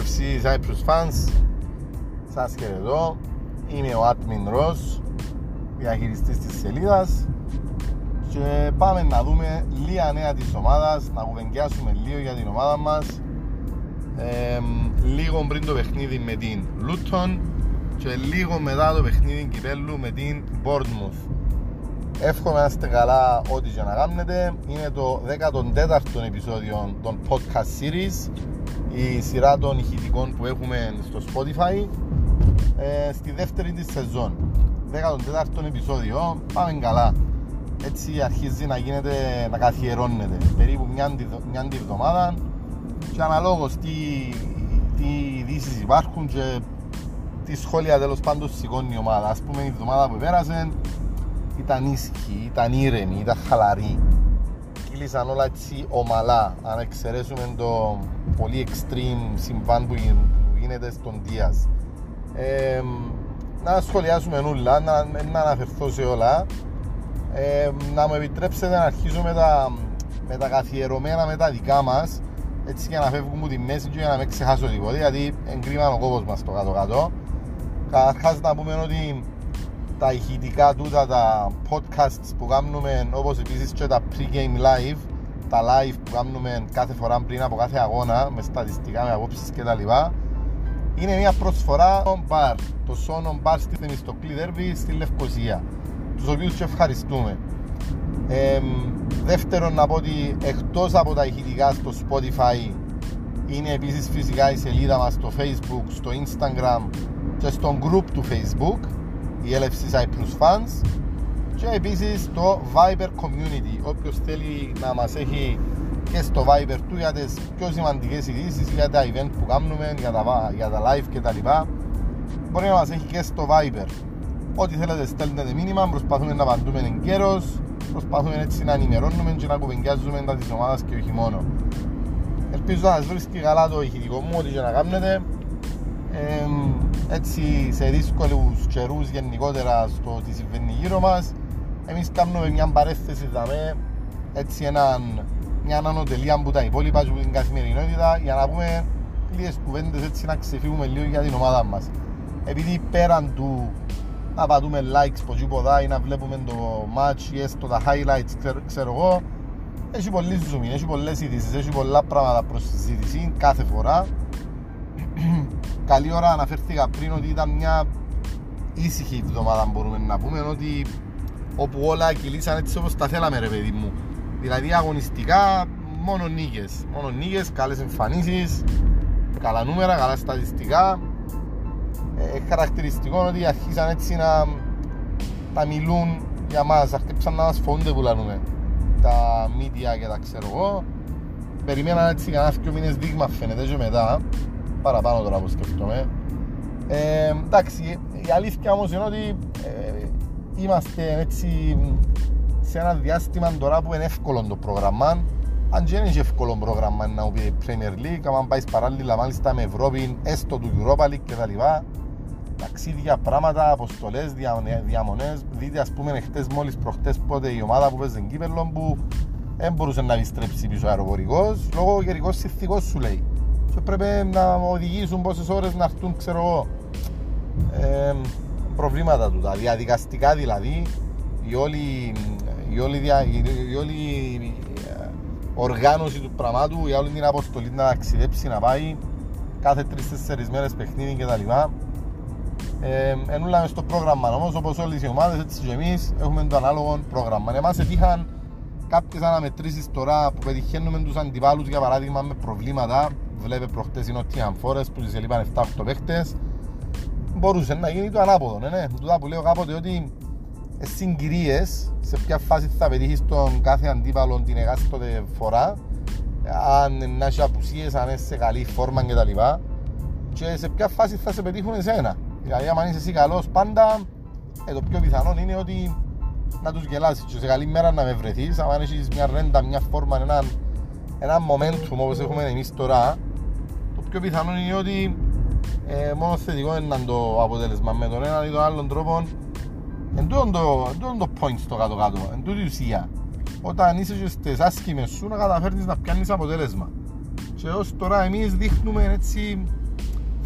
UFC Cyprus Fans Σας χαιρετώ Είμαι ο Admin Ross Διαχειριστής της σελίδας. Και πάμε να δούμε λίγα νέα της ομάδας Να κουβεντιάσουμε λίγο για την ομάδα μας. Ε, Λίγο πριν το παιχνίδι με την Luton Και λίγο μετά το παιχνίδι κυπέλου με την Bournemouth. Εύχομαι να είστε καλά ό,τι και να κάνετε. Είναι το 14ο επεισόδιο των podcast series η σειρά των ηχητικών που έχουμε στο Spotify ε, στη δεύτερη της σεζόν. 14ο επεισόδιο. Πάμε καλά. Έτσι αρχίζει να γίνεται να καθιερώνεται. Περίπου μια, μια εβδομάδα και αναλόγως τι, τι ειδήσεις υπάρχουν και τι σχόλια τέλος πάντων σηκώνει η ομάδα. Ας πούμε η εβδομάδα που πέρασε ήταν ήσυχη, ήταν ήρεμη, ήταν χαλαρή κύλησαν όλα έτσι ομαλά αν εξαιρέσουμε το πολύ extreme συμβάν που γίνεται στον Δίας. Ε, να σχολιάσουμε όλα, να, να αναφερθώ σε όλα. Ε, να μου επιτρέψετε να αρχίσω με τα, με τα καθιερωμένα με τα δικά μας έτσι για να φεύγουμε τη μέση και για να μην ξεχάσω τίποτα γιατί εγκρίμαν ο κόπος μας το κάτω κάτω καταρχάς να πούμε ότι τα ηχητικά τούτα, τα podcasts που κάνουμε όπως επίσης και τα pre-game live τα live που κάνουμε κάθε φορά πριν από κάθε αγώνα με στατιστικά, με απόψεις κτλ είναι μια προσφορά on bar. Το Son on bar στη Θεμιστοκλή Δέρβη στη Λευκοσία. Τους οποίους και ευχαριστούμε. Ε, δεύτερον να πω ότι εκτός από τα ηχητικά στο Spotify είναι επίσης φυσικά η σελίδα μας στο Facebook, στο Instagram και στο group του Facebook η LFC Cyprus Fans και επίσης το Viber Community. Όποιος θέλει να μας έχει και στο Viber του για τις πιο σημαντικές ειδήσεις για τα event που κάνουμε, για τα, για τα live κτλ μπορεί να μας έχει και στο Viber. Ό,τι θέλετε στέλνετε μήνυμα προσπαθούμε να απαντούμε εν καιρός προσπαθούμε έτσι να ενημερώνουμε και να κουβεντιάζουμε τα της ομάδας και όχι μόνο. Ελπίζω να σας βρίσκει καλά το ηχητικό μου ό,τι και να κάνετε ε, έτσι σε δύσκολους καιρούς γενικότερα στο τι συμβαίνει γύρω μας εμείς κάνουμε μια παρέθεση δαμε, έτσι έναν, μια ανανοτελεία που τα υπόλοιπα και την καθημερινότητα για να πούμε λίγες κουβέντες έτσι να ξεφύγουμε λίγο για την ομάδα μας. Επειδή πέραν του να πατούμε likes από τίποτα ή να βλέπουμε το match ή έστω τα highlights ξέρω, ξέρω εγώ έχει πολλή zoom, έχει πολλές ειδήσεις, έχει πολλά πράγματα προς συζήτηση κάθε φορά καλή ώρα αναφέρθηκα πριν ότι ήταν μια ήσυχη εβδομάδα μπορούμε να πούμε ότι όπου όλα κυλήσαν έτσι όπως τα θέλαμε ρε παιδί μου. Δηλαδή αγωνιστικά μόνο νίκες. Μόνο νίκες, καλές εμφανίσεις καλά νούμερα, καλά στατιστικά. Ε, χαρακτηριστικό ότι αρχίσαν έτσι να τα μιλούν για μας. Αρχίσαν να μας φοβούνται που λανούμε τα media και τα ξέρω εγώ. Περιμέναν έτσι κανένα δύο μήνες δείγμα φαίνεται και μετά παραπάνω τώρα που σκεφτόμαι. Ε, εντάξει, η αλήθεια όμως είναι ότι ε, είμαστε έτσι σε ένα διάστημα τώρα που είναι εύκολο το πρόγραμμα. Αν και είναι εύκολο πρόγραμμα να πει Premier League, αν πάεις παράλληλα μάλιστα με Ευρώπη, έστω του Europa League κτλ. Ταξίδια, πράγματα, αποστολές, διαμονές. Δείτε, ας πούμε, χτες μόλις προχτές πότε η ομάδα που παίζει κύπελο που δεν μπορούσε να επιστρέψει πίσω αεροπορικός λόγω καιρικό συνθηκό σου λέει και πρέπει να οδηγήσουν πόσες ώρες να έρθουν ξέρω εγώ ε, προβλήματα του, τα διαδικαστικά δηλαδή. Η όλη, η όλη, η όλη ε, οργάνωση του πραγμάτου η όλη την αποστολή να ταξιδέψει να πάει κάθε 3-4 μέρες παιχνίδι και τα λοιπά. Ε, ενούλαμε στο πρόγραμμα όμως όπως όλες οι ομάδες έτσι και εμείς έχουμε το ανάλογο πρόγραμμα. Εμάς έτυχαν κάποιες αναμετρήσεις τώρα που πετυχαίνουμε τους αντιπάλους για παράδειγμα με προβλήματα βλέπε προχτές οι Nottingham Forest που τις έλειπαν 7-8 παίχτες μπορούσε να γίνει το ανάποδο, ναι, ναι. Τούτα που λέω κάποτε ότι συγκυρίες σε ποια φάση θα πετύχεις τον κάθε αντίπαλο την εκάστοτε φορά αν να έχει απουσίες, αν είσαι σε καλή φόρμα κτλ. Και σε ποια φάση θα σε πετύχουν εσένα. Δηλαδή, αν είσαι εσύ καλός πάντα, ε, το πιο πιθανό είναι ότι να τους γελάσεις και σε καλή μέρα να με βρεθείς. Αν έχεις μια ρέντα, μια φόρμα, ένα, ένα momentum όπως έχουμε εμείς τώρα, πιο πιθανό είναι ότι ε, μόνος θετικό είναι το αποτέλεσμα με τον έναν ή τον άλλον τρόπο εν τούτο το, το point στο κάτω κάτω, εν τούτη ουσία όταν είσαι και στις άσκημες σου να καταφέρνεις να πιάνεις αποτέλεσμα και ως τώρα εμείς δείχνουμε έτσι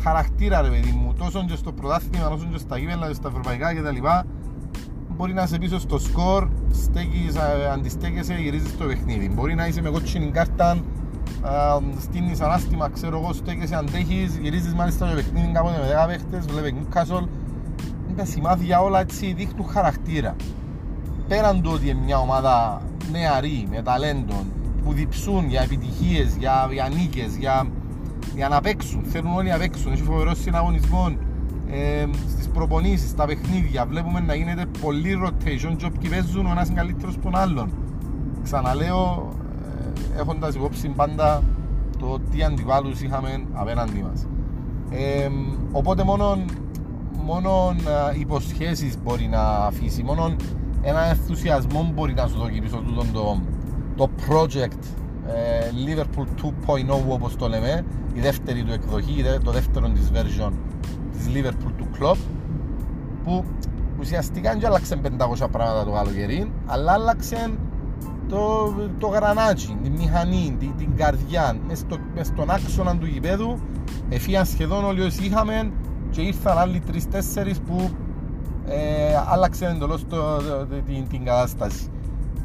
χαρακτήρα ρε παιδί μου, τόσο και στο πρωτάθλημα, όσο και στα γήπεδα και στα ευρωπαϊκά κτλ. Μπορεί να είσαι πίσω στο σκορ, στέκεις, αντιστέκεσαι, γυρίζεις το παιχνίδι. Μπορεί να είσαι με κότσινη κάρτα, στείνεις ανάστημα, ξέρω εγώ, στέκεσαι, αντέχεις, γυρίζεις μάλιστα το παιχνίδι κάποτε με 10 παίχτες, βλέπεις Νιούκασολ. Τα σημάδια όλα έτσι δείχνουν χαρακτήρα. Πέραν του ότι είναι μια ομάδα νεαρή, με ταλέντων, που διψούν για επιτυχίες, για, για νίκες, για, για να παίξουν. Θέλουν όλοι να παίξουν. Έχει φοβερό συναγωνισμό ε, στις προπονήσεις, στα παιχνίδια. Βλέπουμε να γίνεται πολύ rotation και όποιοι παίζουν ο ένας είναι καλύτερος από τον άλλον. Ξαναλέω, ε, έχοντας υπόψη πάντα το τι αντιβάλλους είχαμε απέναντί μας. Ε, οπότε μόνο, μόνο ε, υποσχέσεις μπορεί να αφήσει, μόνο ένα ενθουσιασμό μπορεί να σου δώσει πίσω του το, το project ε, Liverpool 2.0 όπως το λέμε η δεύτερη του εκδοχή, το δεύτερο της version της Liverpool του Klopp που ουσιαστικά δεν άλλαξε 500 πράγματα το καλοκαιρί αλλά άλλαξε το, το γρανάτσι, τη μηχανή, την, την καρδιά μες, στο, μες στον άξονα του γηπέδου εφίαν σχεδόν όλοι όσοι είχαμε και ήρθαν άλλοι τρεις-τέσσερις που ε, άλλαξε εντελώς την, την κατάσταση.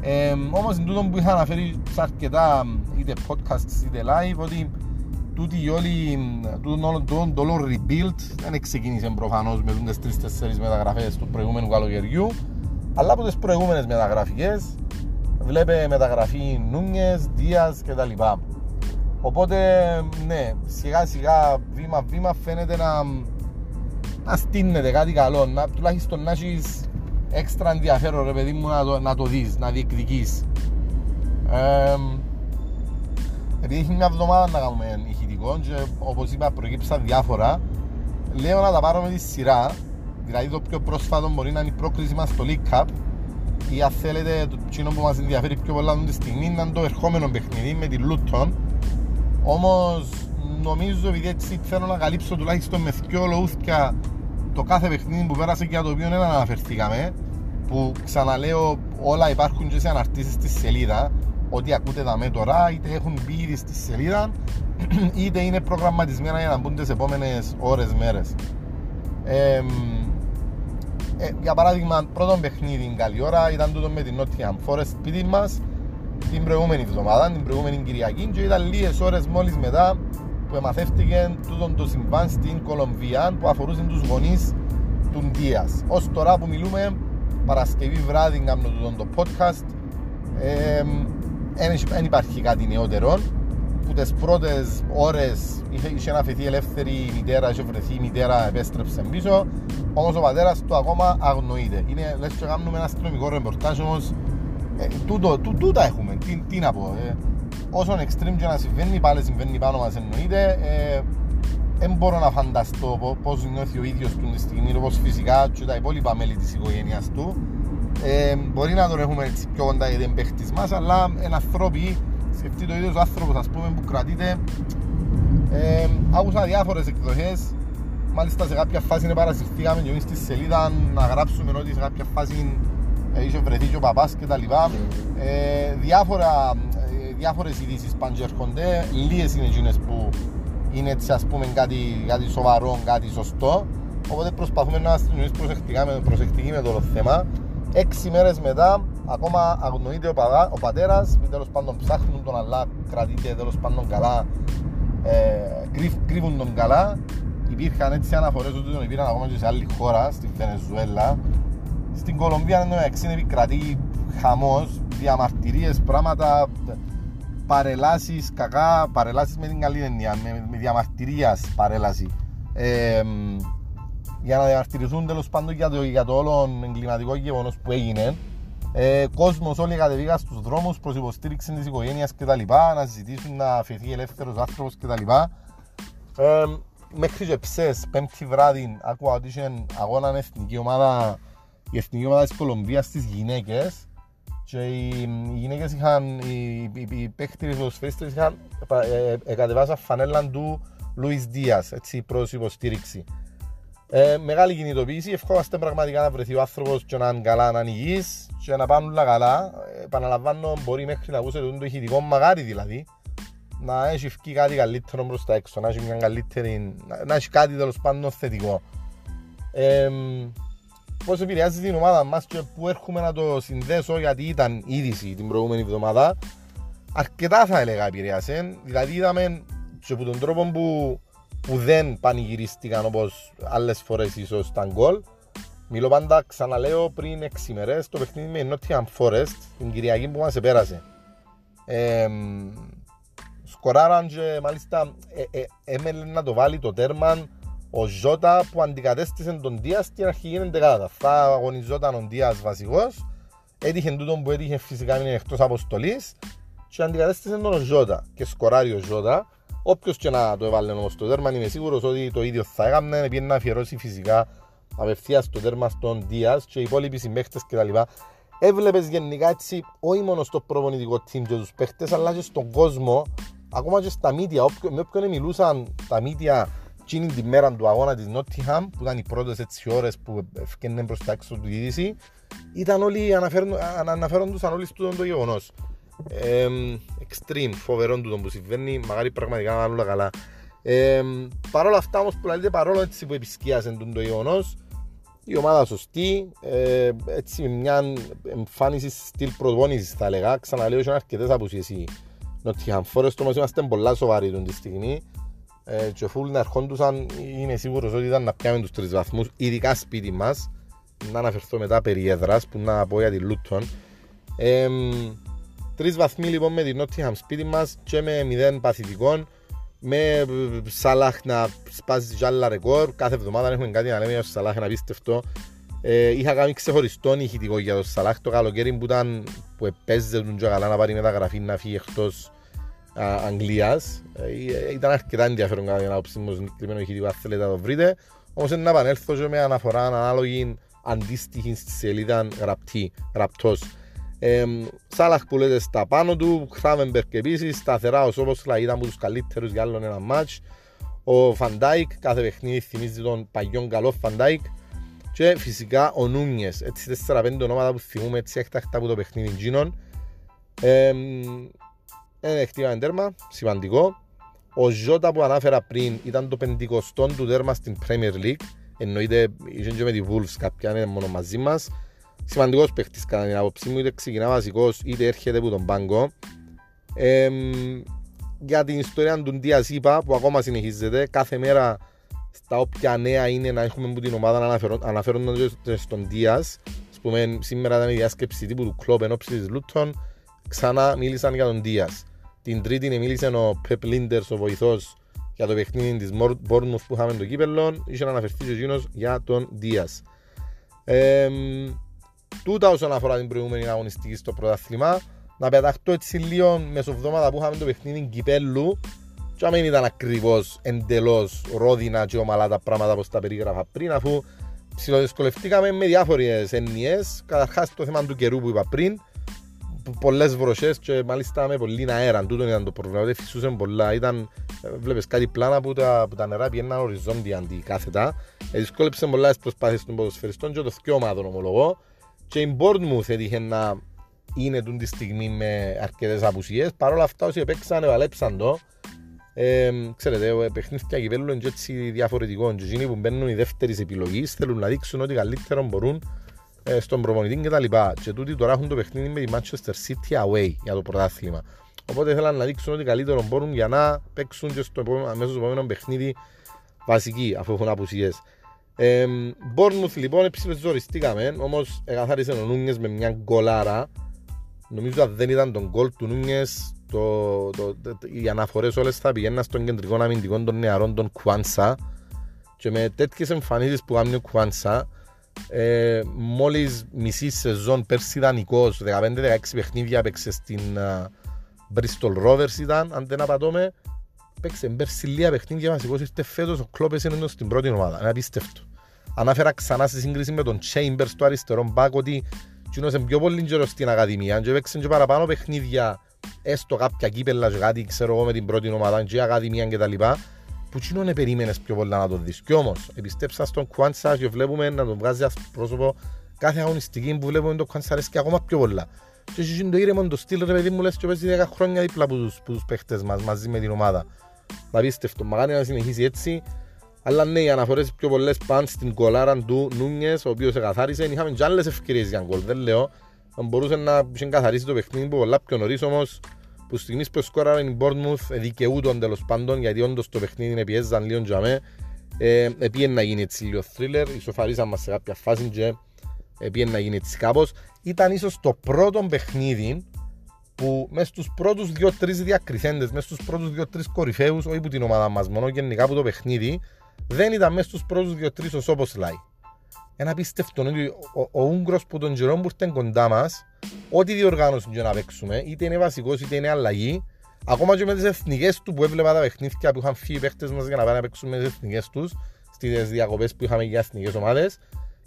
Ε, όμως τούτο που είχα αναφέρει σε αρκετά είτε podcasts είτε live ότι τούτη η όλη, τούτο το όλο rebuild δεν ξεκίνησε προφανώς με τις τρεις-τέσσερις μεταγραφές του προηγούμενου καλοκαιριού αλλά από τις προηγούμενες μεταγραφικές βλέπε μεταγραφή Νούνιες, Δίας κτλ. Οπότε ναι, σιγά σιγά βήμα βήμα φαίνεται να, να στείνεται κάτι καλό, να, τουλάχιστον να έχεις έξτρα ενδιαφέρον ρε παιδί μου να το, να το δεις, να διεκδικείς. Ε, επειδή έχει μια εβδομάδα να κάνουμε ηχητικό και όπως είπα προκύψαν διάφορα, λέω να τα πάρω με τη σειρά, δηλαδή το πιο πρόσφατο μπορεί να είναι η πρόκληση μας στο League Cup ή αν θέλετε το κοινό που μας ενδιαφέρει πιο πολλά αυτή τη στιγμή είναι το ερχόμενο παιχνίδι με τη Luton όμως νομίζω επειδή έτσι θέλω να καλύψω τουλάχιστον με δυο λοούθια το κάθε παιχνίδι που πέρασε και για το οποίο δεν αναφερθήκαμε που ξαναλέω όλα υπάρχουν και σε αναρτήσεις στη σελίδα ότι ακούτε τα με τώρα είτε έχουν μπει ήδη στη σελίδα είτε είναι προγραμματισμένα για να μπουν τις επόμενες ώρες, μέρες. Ε, ε, για παράδειγμα πρώτο παιχνίδι καλή ώρα ήταν τούτο με την Nottingham Forest σπίτι μας την προηγούμενη εβδομάδα, την προηγούμενη Κυριακή και ήταν λίγες ώρες μόλις μετά που εμαθεύτηκε τούτο το συμβάν στην Κολομβία που αφορούσε τους γονείς του Ντίας. Ως τώρα που μιλούμε, Παρασκευή βράδυ κάνω τούτο το podcast, δεν ε, υπάρχει κάτι νεότερο. Που τις πρώτες ώρες είχε, είχε αφαιθεί ελεύθερη η μητέρα, είχε βρεθεί η μητέρα, επέστρεψε πίσω. Όμως ο πατέρας του ακόμα αγνοείται. Είναι, λες και κάνουμε ένα αστυνομικό ρεπορτάζ όμως, ε, τούτο, τού, τούτα έχουμε, τι, τι να πω. Ε, όσον extreme και να συμβαίνει, πάλι συμβαίνει πάνω μας εννοείται. Ε, δεν μπορώ να φανταστώ πώς νιώθει ο ίδιος του τη στιγμή, όπως φυσικά και τα υπόλοιπα μέλη της οικογένειας του. Ε, μπορεί να τον έχουμε έτσι πιο κοντά γιατί είναι παίχτης μας, αλλά είναι ανθρώποι, σκεφτεί το ίδιος άνθρωπος ας πούμε που κρατείται. Ε, άκουσα διάφορες εκδοχές, μάλιστα σε κάποια φάση παρασυρθήκαμε και εμείς στη σελίδα να γράψουμε ότι σε κάποια φάση ε, είχε βρεθεί και ο παπάς και τα λοιπά. Ε, διάφορα διάφορες ειδήσεις πάνε και έρχονται, λίγες είναι εκείνες που είναι έτσι ας πούμε κάτι, κάτι σοβαρό, κάτι σωστό οπότε προσπαθούμε να είμαστε προσεκτικά, με, προσεκτικοί με το θέμα έξι μέρες μετά ακόμα αγνοείται ο, παδά, ο πατέρας ή τέλος πάντων ψάχνουν τον αλλά κρατείται τέλος πάντων καλά ε, κρύβ, κρύβουν τον καλά υπήρχαν έτσι αναφορές ότι τον υπήρχαν ακόμα και σε άλλη χώρα, στη Βενεζουέλα στην Κολομβία είναι επικρατεί χαμός, διαμαρτυρίες, πράγματα παρελάσεις κακά, παρελάσεις με την καλή έννοια, με, με διαμαρτυρίας παρέλαση. Ε, για να διαμαρτυρηθούν τέλος πάντων για το, για το όλο εγκληματικό γεγονός που έγινε. Ε, κόσμος όλοι κατεβήγαν στους δρόμους προς υποστήριξη της οικογένειας κτλ. Να ζητήσουν να αφαιθεί ελεύθερος άνθρωπος κτλ. Ε, μέχρι και ψες, πέμπτη βράδυ, άκουα ότι είχε αγώνα εθνική ομάδα, η εθνική ομάδα της Κολομβίας στις γυναίκες και οι γυναίκες είχαν, οι, οι, οι παίχτες ποδοσφαίριστες είχαν ε, ε, κατεβάσα φανέλα του Λουίς Δίας, έτσι, προς υποστήριξη. Ε, μεγάλη κινητοποίηση, ευχόμαστε πραγματικά να βρεθεί ο άνθρωπος και να είναι καλά, να είναι υγιής και να πάνε όλα καλά. Ε, επαναλαμβάνω, μπορεί μέχρι να ακούσετε το ηχητικό, μαγάρι δηλαδή, να έχει βγει κάτι καλύτερο προς τα έξω, να έχει μια καλύτερη, να, να έχει κάτι τέλος πάντων θετικό. Ε, πώς επηρεάζει την ομάδα μας και που έρχομαι να το συνδέσω γιατί ήταν είδηση την προηγούμενη εβδομάδα αρκετά θα έλεγα επηρεάσε, δηλαδή είδαμε και από τον τρόπο που, που δεν πανηγυρίστηκαν όπως άλλες φορές ίσως τα γκολ Μιλώ πάντα, ξαναλέω πριν 6 μέρες το παιχνίδι με Nottingham Forest την Κυριακή που μας επέρασε. Ε, σκοράραν και μάλιστα ε, ε, έμελε να το βάλει το τέρμα ο Ζώτα που αντικατέστησε τον Δίας στην αρχική εντεκάδα. Θα αγωνιζόταν ο Δίας βασικός, έτυχε τούτο που έτυχε φυσικά είναι εκτός αποστολής και αντικατέστησε τον Ζώτα και σκοράρει ο Ζώτα. Όποιος και να το έβαλε όμως το τέρμα είμαι σίγουρος ότι το ίδιο θα έκαμε, πήγαινε να αφιερώσει φυσικά απευθείας στο τέρμα στον Δίας και οι υπόλοιποι συμπαίχτες κτλ. Έβλεπες γενικά έτσι όχι μόνο στο προπονητικό team και τους παίχτες αλλά και στον κόσμο ακόμα και στα μίδια, με όποιον μιλούσαν τα μίδια εκείνη τη μέρα του αγώνα της Nottingham που ήταν οι πρώτες έτσι ώρες που έφυγαν προς τα έξω του είδηση ήταν όλοι, αναφέροντουσαν όλοι στο το γεγονός. Ε, extreme, φοβερό του που συμβαίνει, μακάρι πραγματικά να όλα καλά. Ε, Παρ' όλα αυτά όμως που λέτε παρόλο έτσι που επισκίασε το γεγονός η ομάδα σωστή, ε, έτσι με μια εμφάνιση στυλ προπόνησης θα έλεγα, ξαναλέω ότι αρκετές απουσίες οι Nottingham Forest, όμως είμαστε πολλά σοβαροί τον τη στιγμή ε, και φούλ να ερχόντουσαν, είμαι σίγουρος ότι ήταν να πιάμε τους τρεις βαθμούς, ειδικά σπίτι μας, να αναφερθώ μετά περί έδρας, που να πω για τη Λούτον. Ε, τρεις βαθμοί λοιπόν με την Nottingham σπίτι μας και με μηδέν παθητικών, με Σαλάχ να σπάζει κι άλλα ρεκόρ. Κάθε εβδομάδα έχουμε κάτι να λέμε για τον Σαλάχ, ένα πίστευτο. Ε, είχα κάνει ξεχωριστό ηχητικό για τον Σαλάχ το καλοκαίρι που ήταν που έπαιζε τον καλά να πάρει μεταγραφή να φύγει εκτός Αγγλίας. Ε, ήταν αρκετά ενδιαφέρον κατά την άποψη μου συγκεκριμένο ηχητικό αν θέλετε να το βρείτε. Όμως να επανέλθω και με αναφορά ανάλογη αντίστοιχη στη σελίδα γραπτή, γραπτός. Ε, Σάλαχ που λέτε στα πάνω του, Χράβενμπερκ επίσης, σταθερά ο Σόποσλα ήταν από τους καλύτερους για άλλον ένα ματς. Ο Φαντάικ, κάθε παιχνίδι θυμίζει τον παγιόν καλό Φαντάικ. Και φυσικά ο Νούνιες, έτσι 4-5 ονόματα που θυμούμε έτσι έκτακτα από το παιχνίδι γίνον. Ε, ε, χτύπαμε τέρμα, σημαντικό. Ο Ζώτα που ανάφερα πριν ήταν το 50 του τέρμα στην Premier League. Εννοείται, είχε και με τη Wolves κάποια είναι μόνο μαζί μας σημαντικός παίχτης κατά την άποψή μου, είτε ξεκινά βασικός είτε έρχεται από τον πάγκο. Ε, για την ιστορία του Ντίας είπα που ακόμα συνεχίζεται, κάθε μέρα στα όποια νέα είναι να έχουμε από την ομάδα να αναφέρονται στον Ντίας. Α πούμε, σήμερα ήταν η διάσκεψη τύπου του κλόπ εν ώψη της Λούτων, ξανά μίλησαν για τον Ντίας. Την τρίτη μίλησε ο Πεπ Λίντερς, ο βοηθός για το παιχνίδι της Bournemouth που είχαμε το κύπελο, είχε να αναφερθεί ο Γίνο για τον Ντίας. Ε, Τούτα όσον αφορά την προηγούμενη αγωνιστική στο πρωτάθλημα. Να πεταχτώ έτσι λίγο μεσοβδόματα που είχαμε το παιχνίδι κυπέλου και αν ήταν ακριβώς εντελώς ρόδινα και ομαλά τα πράγματα όπως τα περίγραφα πριν αφού ψηλοδυσκολευτήκαμε με διάφορες έννοιες. Καταρχάς το θέμα του καιρού που είπα πριν πολλές βροχές και μάλιστα με πολύ αέρα τούτο ήταν το πρόβλημα δεν φυσούσαν πολλά. Ήταν, βλέπεις κάτι πλάνα που τα, που τα νερά πιέναν οριζόντια αντί κάθετα. Ε, δυσκόλεψε πολλά τις προσπάθειες των ποδοσφαιριστών και το θκιώμα τον ομολογώ και η Bournemouth έτυχε να είναι τη στιγμή με αρκετές απουσίες. Παρ' όλα αυτά όσοι επέξαν ευαλέψαν το. Ε, ξέρετε, παιχνίδια κυπέλλου είναι έτσι διαφορετικό. Και εκείνοι που μπαίνουν οι δεύτερες επιλογές θέλουν να δείξουν ότι καλύτερο μπορούν ε, στον προπονητή και τα λοιπά. Και τούτοι τώρα έχουν το παιχνίδι με τη Manchester City away για το πρωτάθλημα. Οπότε θέλουν να δείξουν ότι καλύτερο μπορούν για να παίξουν και στο επόμενο, αμέσως στο επόμενο παιχνίδι βασική αφού έχουν απουσίες. Μπόρνμουθ λοιπόν ψηλοζοριστήκαμε, όμως εκαθάρισε ο Νούνιες με μια γκολάρα. Νομίζω ότι δεν ήταν τον γκολ του Νούνιες, το, το, το, οι αναφορές όλες θα πηγαίνουν στον κεντρικό αμυντικό των νεαρών των Κουάνσα. Και με τέτοιες εμφανίσεις που κάνει ο Κουάνσα ε, μόλις μισή σεζόν πέρσι ήταν 15-16 παιχνίδια παίξε στην uh, Bristol Rovers ήταν, αν δεν απατώμε. Παίξε πέρσι λίγα παιχνίδια βασικός ήρθε φέτος ο Κλόπες είναι στην πρώτη ομάδα, είναι απίστευτο Ανάφερα ξανά στη σύγκριση με τον Chambers στο αριστερό μπακ ότι κοινός είναι πιο πολύ καιρό στην Ακαδημία και παίξαν και παραπάνω παιχνίδια έστω κάποια κύπελα και κάτι ξέρω εγώ με την πρώτη ομάδα και Ακαδημία και τα λοιπά που κοινό είναι περίμενες πιο πολλά να το δεις και όμως επιστέψα στον Κουάντσας και βλέπουμε να τον βγάζει πρόσωπο κάθε αγωνιστική που βλέπουμε τον Κουάντσας αρέσει και ακόμα πιο πολλά και έχει το ήρεμο το στυλ ρε παιδί μου λες και παίζει 10 χρόνια δίπλα από τους, που τους παίχτες μας μαζί με την ομάδα. Απίστευτο, μαγάρι να συνεχίσει έτσι. Αλλά ναι, οι αναφορές πιο πολλές πάνε στην κολάρα του Νούνιες, ο οποίος εκαθάρισε. Είχαμε και άλλες ευκαιρίες για γκολ, δεν λέω. Αν μπορούσε να καθαρίσει το παιχνίδι που πολλά πιο νωρίς όμως, που στιγμής που σκόραρε η Bournemouth δικαιούτον τέλος πάντων, γιατί όντως το παιχνίδι πιέζαν λίγο για μέ. Ε, επίεν να γίνει έτσι λίγο θρίλερ, ισοφαρίσαν μας σε κάποια φάση και επίεν να γίνει έτσι κάπως. Ήταν ίσως το πρώτο παιχνίδι που μέσα στους πρώτους δύο-τρεις διακριθέντες, μέσα στους πρώτους δύο-τρεις κορυφαίους, όχι που την ομάδα μας μόνο, γενικά από το παιχνίδι, δεν ήταν μέσα στους πρώτους δύο-τρεις ο Σόπος Λάι. Ένα πίστευτο ότι ο, ο Ούγκρος που τον καιρό που ήταν κοντά μας, ό,τι διοργάνωση για να παίξουμε, είτε είναι βασικός είτε είναι αλλαγή, ακόμα και με τις εθνικές του που έβλεπα τα παιχνίδια που είχαν φύγει οι παίχτες μας για να πάνε να παίξουμε με τις εθνικές τους, στις διακοπές που είχαμε για εθνικές ομάδες,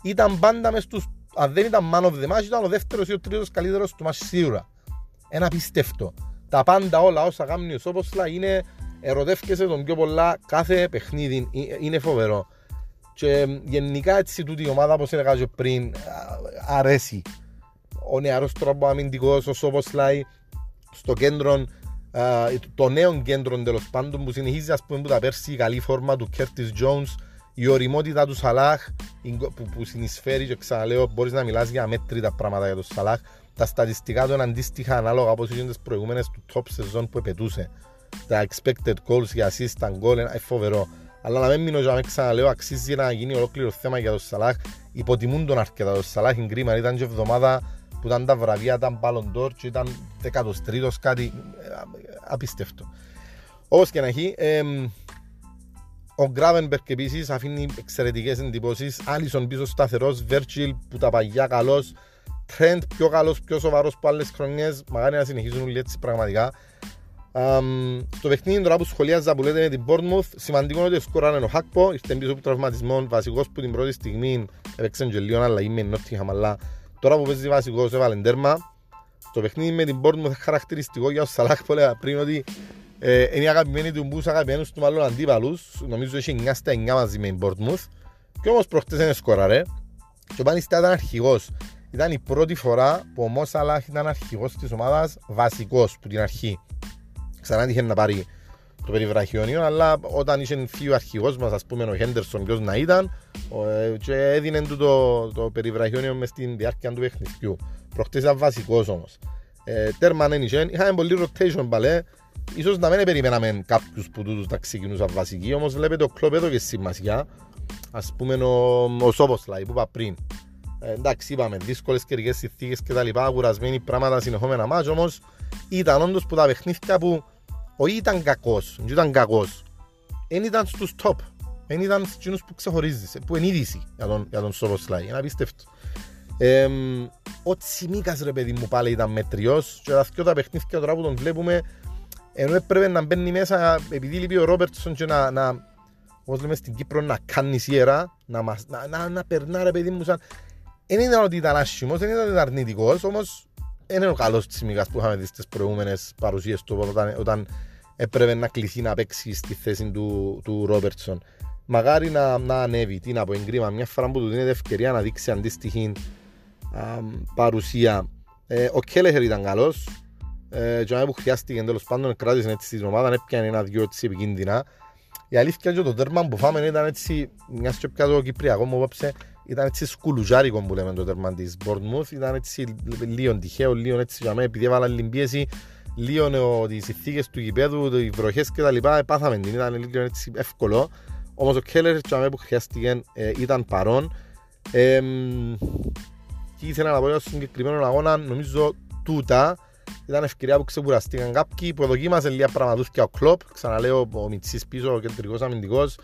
ήταν πάντα μέσα στους, αν δεν ήταν man of the match, ήταν ο δεύτερος ή ο τρίτος καλύτερος του match σίγουρα. Ένα πίστευτο. Τα πάντα όλα όσα κάνει ο Σόποσλα είναι ερωτεύκεσαι τον πιο πολλά κάθε παιχνίδι. Είναι φοβερό. Και γενικά έτσι τούτη η ομάδα, όπως έλεγα και πριν, αρέσει. Ο νεαρός τρόπος αμυντικός, ο Σόποσλάι, στο κέντρο, το νέο κέντρο τέλος πάντων που συνεχίζει ας πούμε που τα πέρσι η καλή φόρμα του Κέρτις Jones η οριμότητα του Σαλάχ που, που συνεισφέρει και ξαναλέω μπορείς να μιλάς για μέτρητα πράγματα για τον Σαλάχ τα στατιστικά του είναι αντίστοιχα ανάλογα όπως ήταν τις προηγούμενες του top σεζόν που επετούσε τα expected goals για assist, τα goal είναι φοβερό. Αλλά να μην μείνω για να ξαναλέω αξίζει να γίνει ολόκληρο θέμα για τον Σαλάχ. Υποτιμούν τον αρκετά τον Σαλάχ. Είναι κρίμα ήταν και εβδομάδα που ήταν τα βραβεία, ήταν Ballon και ήταν δεκατοστρίτος κάτι απίστευτο. Όπως και να έχει, ε, ο Γκράβενμπερκ επίσης αφήνει εξαιρετικές εντυπώσεις, Άλισον πίσω σταθερός, Βέρτσιλ που τα παγιά καλός, Τρέντ πιο καλός, πιο σοβαρός από άλλες χρονιές, μαγάρι να συνεχίζουν όλοι έτσι πραγματικά. Um, στο παιχνίδι τώρα που σχολιάζα που λέτε με την Bournemouth, σημαντικό είναι ότι σκοράνε ο Χάκπο, ήρθε πίσω από τραυματισμό, βασικός που την πρώτη στιγμή έπαιξε και λίγο αλλά είμαι Νότιχαμ, αλλά τώρα που παίζει βασικός έβαλε τέρμα. Στο παιχνίδι με την Bournemouth χαρακτηριστικό για ο Σαλάχ που έλεγα πριν ότι ε, είναι η αγαπημένη του μπούς αγαπημένους του μάλλον αντίπαλους, νομίζω έχει 9 στα 9 μαζί με την Bournemouth και όμως προχτές είναι σκοραρέ και ο Πανιστά ήταν αρχηγός. Ήταν η πρώτη φορά που ο Μος Σαλάχ ήταν αρχηγός της ομάδας βασικός που την αρχή ξανά είχε να πάρει το περιβραχιόνιο, αλλά όταν είχε φύγει ο αρχηγός μας, ας πούμε ο Χέντερσον ποιος να ήταν, ε, και έδινε του το, το περιβραχιόνιο μες στην διάρκεια του παιχνιδιού. Προχτές ήταν βασικός όμως. Ε, τέρμα δεν είχε, είχαμε πολύ rotation παλέ, ίσως να μην περιμέναμε κάποιους που τούτους τα ξεκινούσαν βασικοί, όμως βλέπετε ο κλόπ εδώ και σημασία, ας πούμε ο, ο Σόποσλαϊ που είπα πριν. Ε, εντάξει, είπαμε, δύσκολες καιρικές συνθήκες και τα λοιπά, κουρασμένοι πράγματα συνεχόμενα μάτς, όμως ήταν όντως που τα παιχνίδια που όχι ήταν κακός, δεν ήταν κακός. Δεν ήταν στους top. Δεν ήταν στους που ξεχωρίζεις, που είναι είδηση για τον, για τον Σοβοσλάι. Είναι απίστευτο. Ε, ο Τσιμίκας ρε παιδί μου πάλι ήταν μετριός και τα δυο τα παιχνίδια τώρα που τον βλέπουμε ενώ έπρεπε να μπαίνει μέσα επειδή λείπει ο Ρόμπερτσον και να, να όπως λέμε στην Κύπρο να κάνει σιέρα να, να, να, να περνά ρε παιδί μου σαν δεν ήταν ότι ήταν άσχημος, δεν ήταν αρνητικός όμως είναι ο καλός Τσιμίκας που είχαμε δει στις προηγούμενες παρουσίες του όταν, όταν έπρεπε να κληθεί να παίξει στη θέση του, του Ρόμπερτσον. Μαγάρι να, να ανέβει, τι να πω, εγκρίμα, μια φορά που του δίνεται ευκαιρία να δείξει αντίστοιχη α, παρουσία. Ε, ο Κέλεχερ ήταν καλός, ε, και που χρειάστηκε τέλος πάντων κράτησε έτσι την ομάδα, έπιανε ένα-δυο έτσι επικίνδυνα. Η αλήθεια είναι ότι το τέρμα που φάμε ήταν έτσι, μιας και πια το Κυπριακό μου απόψε, ήταν έτσι σκουλουζάρικο που λέμε το τέρμα της Bournemouth, ήταν έτσι λίγο τυχαίο, λίγο έτσι για μένα, επειδή έβαλα λιμπίεση, λίγο τις συνθήκε του γηπέδου, οι βροχές κτλ. Πάθαμε την, ήταν λίγο έτσι εύκολο. Όμως ο Κέλλερ που χρειάστηκε ε, ήταν παρόν. Ε, και ήθελα να πω για το συγκεκριμένο αγώνα, νομίζω τούτα ήταν ευκαιρία που ξεκουραστήκαν κάποιοι που δοκίμασε λίγα πραγματούθια ο Κλόπ. Ξαναλέω ο Μιτσής πίσω, ο κεντρικός αμυντικός.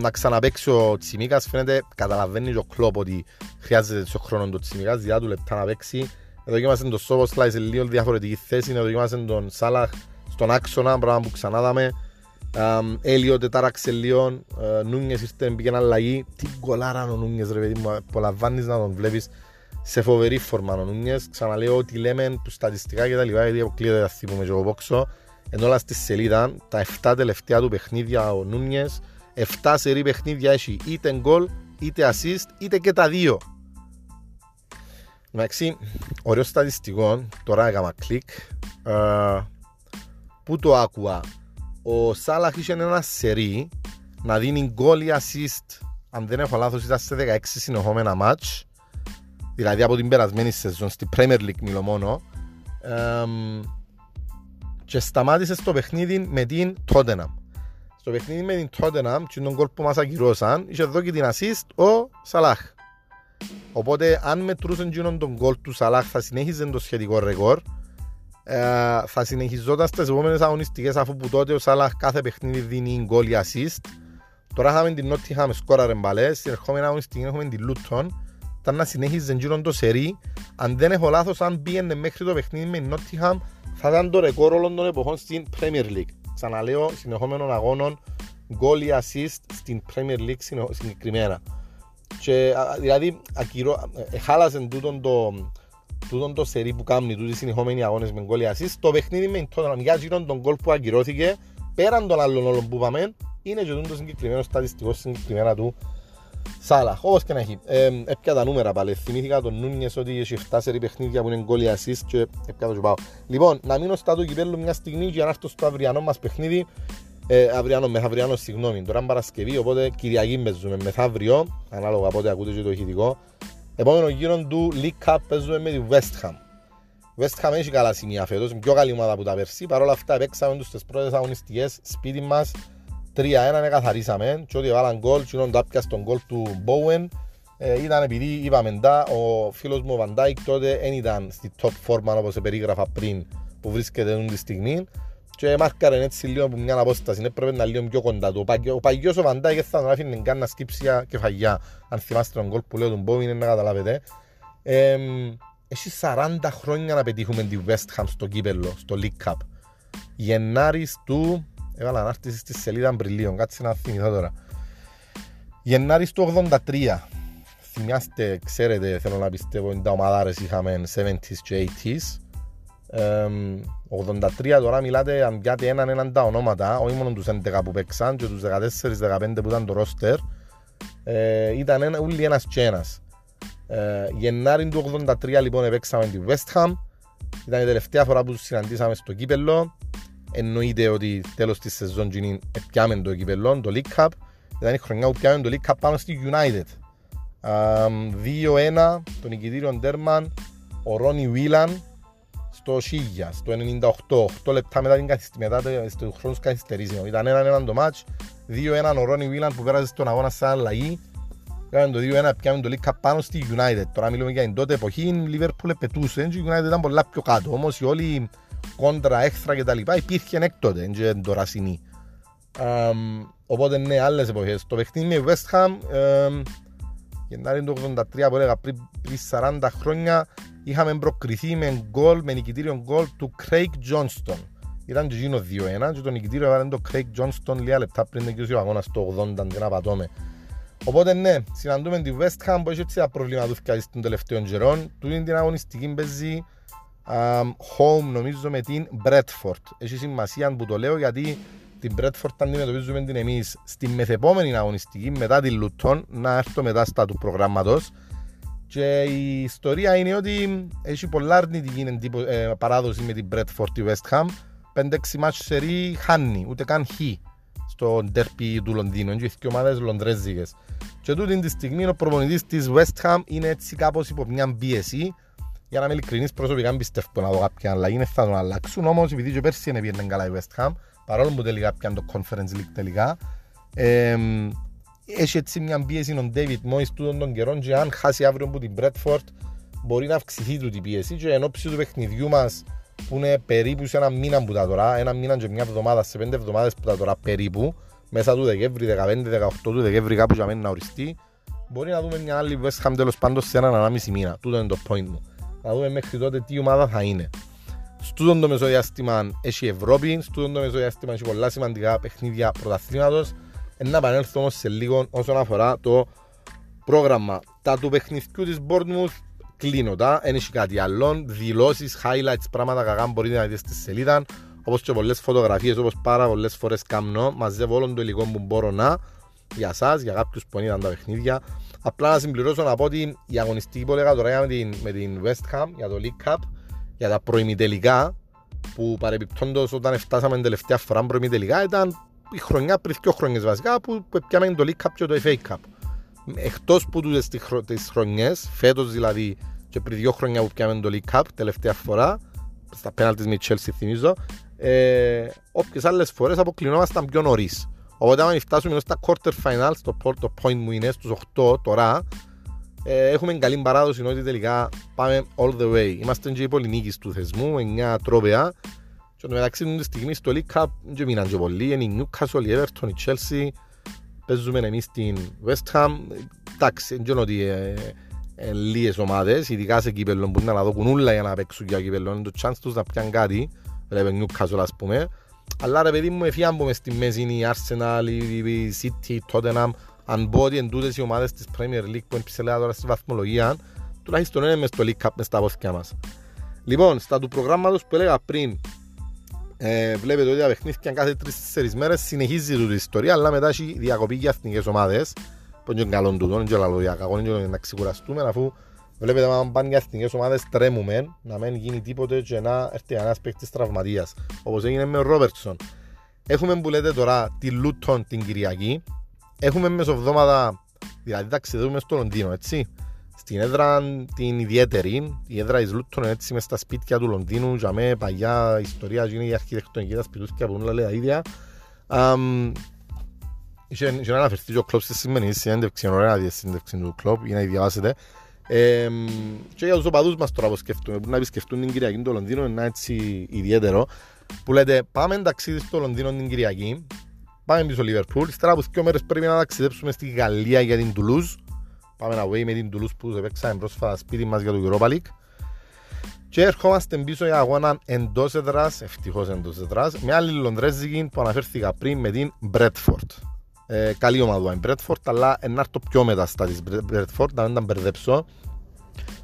να ξαναπαίξει ο Τσιμίκας φαίνεται, καταλαβαίνεις ο Κλόπ ότι χρειάζεται το χρόνο του Τσιμίκας, διά του λεπτά να παίξει Δοκίμασαν τον Σόβος Σλάι σε λίγο διαφορετική θέση, δοκίμασαν τον Σάλαχ στον άξονα, πράγμα που ξανά δάμε. Έλιο τετάραξε λίγο, ε, Νούνιες ήρθε πήγε ένα αλλαγή. Τι γκολάρα ο Νούνιες ρε παιδί μου, απολαμβάνεις να τον βλέπεις σε φοβερή φόρμα ο Νούνιες. Ξαναλέω ότι λέμε που στατιστικά και τα λοιπά, γιατί αποκλείεται να θυμούμε και εγώ πόξω. Ενώ όλα στη σελίδα, τα 7 τελευταία του παιχνίδια ο Νούνιες, 7 σερή παιχνίδια έχει είτε γκολ, είτε assist, είτε και τα δύο. Εντάξει, ωραίος στατιστικός, τώρα έκανα κλικ. Ε, πού το άκουα. Ο Σάλαχ είχε ένα σερί να δίνει γκολ ή assist, αν δεν έχω λάθος ήταν σε 16 συνεχόμενα μάτς, δηλαδή από την περασμένη σεζόν, στη Premier League μιλώ μόνο, ε, και σταμάτησες στο παιχνίδι με την Tottenham. Στο παιχνίδι με την Tottenham και τον γκολ που μας ακυρώσαν, είχε εδώ και την assist ο Σαλάχ. Οπότε αν μετρούσαν γίνον τον γκολ του Σαλάχ θα συνέχιζε το σχετικό ρεκόρ. Ε, θα συνεχιζόταν στις επόμενες αγωνιστικές αφού που τότε ο Σαλάχ κάθε παιχνίδι δίνει γκολ ή assist. Τώρα είχαμε την Nottingham σκόραρε μπαλές, στην ερχόμενη αγωνιστική έχουμε την Luton. Ήταν να συνέχιζε γίνον το σερί. Αν δεν έχω λάθος, αν πήγαινε μέχρι το παιχνίδι με την Nottingham θα ήταν το ρεκόρ όλων των εποχών στην Premier League. Ξαναλέω, συνεχόμενων αγώνων, γκολ ή assist στην Premier League συγκεκριμένα. Και, δηλαδή, ακυρώ, ε, χάλασε τούτον το, τούτον το σερί που κάνει, τούτοι συνεχόμενοι αγώνες με γκολ ή assist. Το παιχνίδι με τον για γύρω τον γκολ που ακυρώθηκε, πέραν των άλλων όλων που είπαμε, είναι και το συγκεκριμένο στατιστικό συγκεκριμένα του Σάλαχ, όπως και να έχει. Ε, έπια τα νούμερα πάλι. Θυμήθηκα τον Νούνιες ότι έχει 7 σερί παιχνίδια που είναι γκολ assist και έπια το πάω. Λοιπόν, να μείνω στα του κυπέλου μια στιγμή και να έρθω στο αυριανό μας παιχνίδι. Ε, αυριανό, μεθαυριανό, συγγνώμη. Τώρα είναι Παρασκευή, οπότε Κυριακή παίζουμε μεθαύριο, ανάλογα πότε ακούτε και το ηχητικό. Επόμενο γύρο του League Cup παίζουμε με τη West Ham. West Ham έχει καλά σημεία φέτος, πιο καλή ομάδα από τα περσί. Παρ' όλα αυτά παίξαμε τους στις πρώτες αγωνιστικές σπίτι μας 3-1 καθαρίσαμε και ότι βάλαν γκολ και το άπιαστον γκολ του Bowen ε, ήταν επειδή είπαμε τα, ο φίλος μου ο Βαντάικ τότε δεν ήταν στη top φόρμα όπως περίγραφα πριν που βρίσκεται τη στιγμή και μάρκαρε έτσι λίγο από μια απόσταση, έπρεπε να λίγο πιο κοντά του. Ο παγιός ο Βαντάικ θα τον άφηνε καν να σκύψει κεφαγιά, αν θυμάστε τον γκολ που λέω του Bowen να καταλάβετε. Ε, έχει 40 χρόνια να πετύχουμε τη West Ham στο κύπελο, στο League Cup. Γενάρης του Έβαλα ανάρτηση στη σελίδα Αμπριλίων, κάτσε να θυμηθώ τώρα. Γενάρης του 83. Θυμάστε, ξέρετε, θέλω να πιστεύω, ότι τα ομαδάρες είχαμε 70s και 80s. Ε, 83 τώρα μιλάτε αν πιάτε έναν έναν τα ονόματα, όχι μόνο τους 11 που παίξαν και τους 14-15 που ήταν το ρόστερ. Ε, ήταν ένα, ούλοι ένας και ένας. Ε, Γενάρη του 83 λοιπόν παίξαμε τη West Ham. Ήταν η τελευταία φορά που τους συναντήσαμε στο κύπελο εννοείται ότι τέλος της σεζόν γίνει πιάμε το κυπελό, το League Cup. Ήταν η χρονιά που πιάμε το League Cup πάνω στη United. 2-1 το νικητήριο Ντέρμαν ο Ρόνι Βίλαν στο Σίγια, στο 98 8 λεπτά μετά την μετά στο χρόνος καθυστερήσεων. Ήταν έναν έναν το μάτς 2-1 ο Ρόνι Βίλαν που πέρασε στον αγώνα σαν αλλαγή. Κάναμε το 2-1, πιάμε το League Cup πάνω στη United. Τώρα μιλούμε για την τότε εποχή, η Liverpool πετούσε, η United ήταν πολλά πιο κάτω. Όμως οι όλοι κόντρα, έχθρα κτλ. Υπήρχε έκτοτε, δεν το ρασινή. Um, οπότε ναι, άλλες εποχές. Το παιχνίδι με West Ham, um, Γενάρη του 83 που έλεγα πριν, πριν 40 χρόνια, είχαμε προκριθεί με γκολ, με νικητήριο γκολ του Craig Johnston. Ήταν και εκείνο 2-1 και το νικητήριο έβαλε το Craig Johnston λίγα λεπτά πριν τελειώσει ο αγώνας το 80, αν δεν απατώμε. Οπότε ναι, συναντούμε τη West Ham που έχει έτσι τα προβλήματα του των τελευταίων καιρών. Του είναι την αγωνιστική παίζει um, home νομίζω με την Bradford. Έχει σημασία που το λέω γιατί την Bradford αντιμετωπίζουμε την εμείς. Στη μεθεπόμενη αγωνιστική μετά την Luton να έρθω μετά στα του προγράμματος. Και η ιστορία είναι ότι έχει πολλά αρνητική ε, παράδοση με την Bradford τη West Ham. 5-6 μάτσο σε ρί χάνει, ούτε καν χ στο ντέρπι του Λονδίνου, είναι και ομάδες λονδρέζικες. Και τούτη τη στιγμή ο προπονητής της West Ham είναι έτσι κάπως υπό μια πίεση για να είμαι ειλικρινής προσωπικά πιστεύω να δω κάποια αλλαγή, είναι θα τον αλλάξουν, όμως επειδή και πέρσι είναι πήγαινε καλά η West Ham, παρόλο που τελικά πιάνε το Conference League τελικά, ε, έχει έτσι μια πίεση ο David Moyes τούτων των καιρών και αν χάσει αύριο από την Bradford μπορεί να αυξηθεί τούτη πίεση και εν ώψη του παιχνιδιού μας που είναι περίπου σε ένα μήνα που τα τώρα, ένα μήνα και μια εβδομάδα, σε πέντε εβδομάδες που τα τώρα περίπου, μέσα του Δεκέμβρη, 15-18 του Δεκέμβρη κάπου για μένα να οριστεί, μπορεί να δούμε μια άλλη West Ham τέλος πάντων σε έναν ανάμιση μήνα. Τούτο είναι το point μου να δούμε μέχρι τότε τι ομάδα θα είναι. Στο το μεσοδιάστημα έχει Ευρώπη, στο το μεσοδιάστημα έχει πολλά σημαντικά παιχνίδια πρωταθλήματος. Να επανέλθω όμως σε λίγο όσον αφορά το πρόγραμμα. Τα του παιχνιδιού της Bournemouth κλείνω τα, δεν έχει κάτι άλλο. Δηλώσεις, highlights, πράγματα κακά μπορείτε να δείτε στη σελίδα. Όπως και πολλές φωτογραφίες, όπως πάρα πολλές φορές κάνω, μαζεύω όλο το υλικό που μπορώ να. Για εσάς, για κάποιους που είδαν τα παιχνίδια. Απλά να συμπληρώσω να πω ότι η αγωνιστική που έλεγα τώρα με την, με την West Ham για το League Cup, για τα προημιτελικά, που παρεμπιπτόντως όταν φτάσαμε την τελευταία φορά προημιτελικά, ήταν η χρονιά πριν δύο χρονιές βασικά που πιάμε το League Cup και το FA Cup. Εκτός που τούτες τις χρονιές, φέτος δηλαδή και πριν δύο χρόνια που πιάμε το League Cup, τελευταία φορά, στα πέναλτις με Chelsea θυμίζω, ε, όποιες άλλες φορές αποκλεινόμασταν πιο νωρίς. Οπότε αν φτάσουμε στα quarter finals, το, το point μου είναι στους 8 τώρα, ε, έχουμε καλή παράδοση ότι τελικά πάμε all the way. Είμαστε και οι πολυνίκες του θεσμού, 9 τρόπαια. Και το μεταξύ του στιγμή στο League Cup δεν μείναν και πολλοί. Είναι η Newcastle, η Everton, η Chelsea. Παίζουμε εμείς στην West Ham. Εντάξει, δεν ότι ε, ε, λίγες ομάδες, ειδικά σε κύπελλον που να δω όλα για να παίξουν για κύπελλον. Είναι το chance τους να πιάνε κάτι. Βλέπε Newcastle ας πούμε. Αλλά ρε παιδί μου, εφιάν που μες στη μέση είναι η Arsenal, η City, η Tottenham. Αν πω ότι εντούτες οι ομάδες της Premier League που είναι ψηλά τώρα στη βαθμολογία, τουλάχιστον είναι μες στο League Cup μες στα πόθηκια μας. Λοιπόν, στα του προγράμματος που έλεγα πριν, ε, βλέπετε ότι τα παιχνίδια κάθε τρεις-τέσσερις μέρες συνεχίζει τούτη η ιστορία, αλλά μετά έχει διακοπή για εθνικές ομάδες, που είναι καλό τούτο, είναι και λαλό για κακό, είναι να ξεκουραστούμε, αφού Βλέπετε αν πάνε για εθνικές ομάδες τρέμουμε να μην γίνει τίποτε και να έρθει ένας παίκτης τραυματίας όπως έγινε με ο Ρόμπερτσον. Έχουμε που λέτε τώρα τη Λούτον την Κυριακή. Έχουμε μεσοβδόματα, δηλαδή ταξιδεύουμε στο Λονδίνο, έτσι. Στην έδρα την ιδιαίτερη, η έδρα της Λούτον είναι έτσι μες στα σπίτια του Λονδίνου, για με παγιά ιστορία, είναι η αρχιτεκτονική τα σπιτούθηκια που όλα λέει τα ίδια. Είχε να αναφερθεί και ο Κλόπ στη σημερινή συνέντευξη, είναι ωραία συνέντευξη του Κλόπ, για να διαβάσετε. Ε, και για τους οπαδούς μας τώρα που σκεφτούμε, που να επισκεφτούν την Κυριακή το Λονδίνο, είναι έτσι ιδιαίτερο, που λέτε πάμε ταξίδι στο Λονδίνο την Κυριακή, πάμε πίσω Λιβερπούλ, ύστερα από δύο μέρες πρέπει να ταξιδέψουμε στη Γαλλία για την Τουλούζ, πάμε away με την Τουλούζ που παίξαμε πρόσφατα σπίτι μας για το Europa League, και ερχόμαστε πίσω για αγώνα εντός εδράς, ευτυχώς εντός εδράς, με άλλη Λονδρέζικη που αναφέρθηκα πριν με την Bradford. Ε, καλή ομάδα η Bradford, αλλά ενάρτω πιο μετά στα της Bradford, να μην τα μπερδέψω.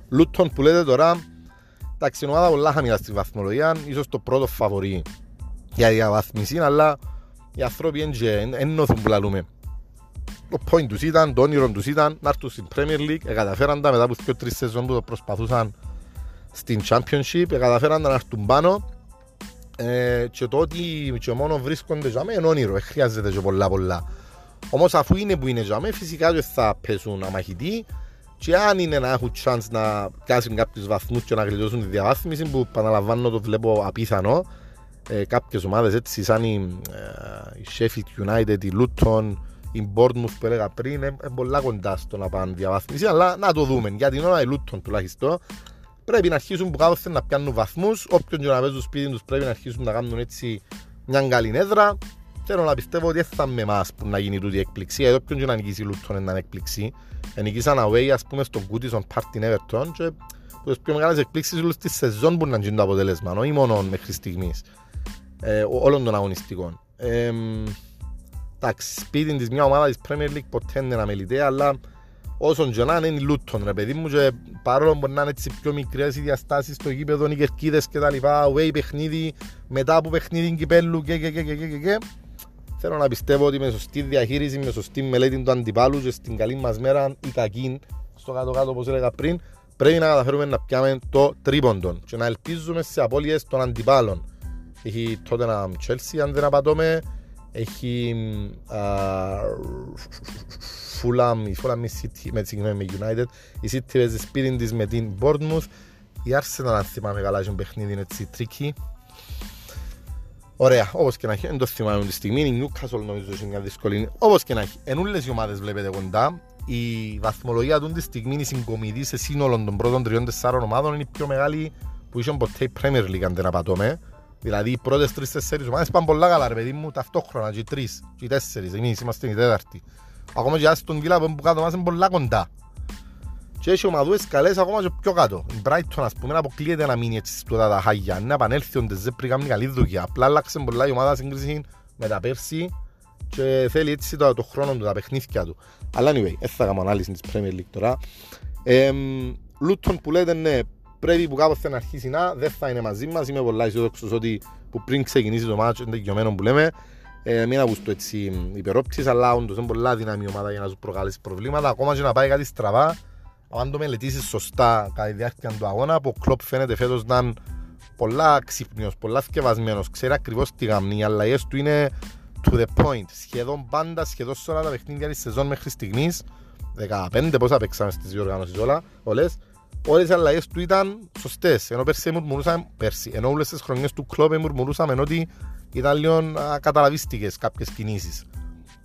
Λούτον που λέτε τώρα, εντάξει, η ομάδα πολλά χαμηλά στη βαθμολογία, ίσως το πρώτο φαβορή για διαβάθμιση, αλλά οι άνθρωποι δεν νόθουν που λαλούμε. Το point τους ήταν, το όνειρο τους ήταν να έρθουν στην Premier League, καταφέραν τα μετά από δύο τρεις σεζόν που το προσπαθούσαν στην Championship, καταφέραν να έρθουν πάνω ε, και το ότι και μόνος βρίσκονται για μένα είναι όνειρο, δεν χρειάζεται και πολλά πολλά. Όμως αφού είναι που είναι για μένα, φυσικά και θα πέσουν αμαχητοί. Και αν είναι να έχουν chance να κάνουν κάποιους βαθμούς και να γλιτώσουν τη διαβάθμιση που επαναλαμβάνω το βλέπω απίθανο ε, κάποιες ομάδες έτσι σαν η, ε, η Sheffield United, η Luton, η Bournemouth που έλεγα πριν είναι πολλά κοντά στο να πάνε διαβάθμιση. Αλλά να το δούμε. Για την ώρα η Luton τουλάχιστον πρέπει να αρχίσουν που κάθονται να πιάνουν βαθμούς. Όποιον και να παίζουν σπίτι τους πρέπει να αρχίσουν να κάνουν έτσι μια καλή έδρα θέλω να πιστεύω ότι θα με εμάς που να γίνει τούτη η έκπληξη εδώ όποιον και να νικήσει η Luton είναι έκπληξη νικήσαν away ας πούμε στον Goodison Park την Everton και που τις πιο μεγάλες εκπλήξεις όλες της σεζόν που να γίνει το αποτέλεσμα όχι μόνο μέχρι στιγμής. Ε, όλων των αγωνιστικών. Ε, εντάξει σπίτι της μια ομάδα της Premier League ποτέ είναι αμεληταία αλλά όσον και να είναι η Luton ρε παιδί μου και παρόλο που να είναι έτσι πιο μικρές οι διαστάσεις στο γήπεδο, οι κερκίδες και τα λοιπά away παιχνίδι, μετά από παιχνίδι κυπέλου και και και και και και Θέλω να πιστεύω ότι με σωστή διαχείριση, με σωστή μελέτη του αντιπάλου και στην καλή μας μέρα ή κακή, στο κάτω-κάτω όπως έλεγα πριν, πρέπει να καταφέρουμε να πιάμε το τρίποντον και να ελπίζουμε σε απώλειες των αντιπάλων. Έχει τότε ένα Chelsea αν δεν απατώμε, έχει Fulham, η Fulham η City, με, συγγνώμη, με United, η City παίζει σπίτι της με την Bournemouth, η Arsenal αν θυμάμαι καλά έχει παιχνίδι είναι έτσι tricky, Ωραία, όπως και να έχει, δεν το θυμάμαι τη στιγμή, η Newcastle νομίζω είναι μια δύσκολη. Όπως και να έχει, εν όλες οι ομάδες βλέπετε κοντά, η βαθμολογία τούτη στιγμή, η συγκομιδή σε σύνολο των πρώτων τριών-τεσσάρων ομάδων είναι η πιο μεγάλη που είχε ποτέ η Premier League αν δεν απατώμαι. Δηλαδή οι πρώτες τρεις-τέσσερις ομάδες πάνε πολλά καλά ρε παιδί μου, ταυτόχρονα και οι τρεις, και οι τέσσερις, εμείς είμαστε οι τέταρτοι. Ακόμα και η Aston Villa που είναι κάτω μας είναι πολλά κοντά και έχει ομαδούες καλές ακόμα και πιο κάτω. Η Brighton ας πούμε αποκλείεται να μείνει έτσι στο τα χάγια, να επανέλθει ο Ντεζέ πριν κάνει καλή δουλειά. Απλά άλλαξε πολλά η ομάδα σύγκριση με τα πέρσι και θέλει έτσι το, το χρόνο του, τα παιχνίδια του. Αλλά anyway, δεν θα κάνω ανάλυση της Premier League τώρα. Ε, Λούτον που λέτε ναι, πρέπει που κάποτε να αρχίσει να, δεν θα είναι μαζί μας. Είμαι πολλά αισιόδοξος ότι που πριν ξεκινήσει το μάτσο, είναι τελειωμένο που λέμε. ε, μην ακουστώ έτσι υπερόπτης, αλλά όντως είναι πολλά δυναμή ομάδα για να σου προκαλέσει προβλήματα. Ακόμα και να πάει κάτι στραβά, αν το μελετήσεις σωστά κατά τη διάρκεια του αγώνα, που ο Κλόπ φαίνεται φέτος να είναι πολλά ξύπνιος, πολλά θκευασμένος, ξέρει ακριβώς τι γαμνεί, οι αλλαγές του είναι to the point. Σχεδόν πάντα, σχεδόν σε όλα τα παιχνίδια της σεζόν μέχρι στιγμής, 15 πόσα παίξαμε στις διοργανώσεις όλα, όλες, όλες οι αλλαγές του ήταν σωστές. Ενώ πέρσι μουρμουρούσαμε, πέρσι, ενώ όλες τις χρονιές του κλόπ μουρμουρούσαμε ότι ήταν λίγο καταλαβίστικες κάποιες κινήσεις.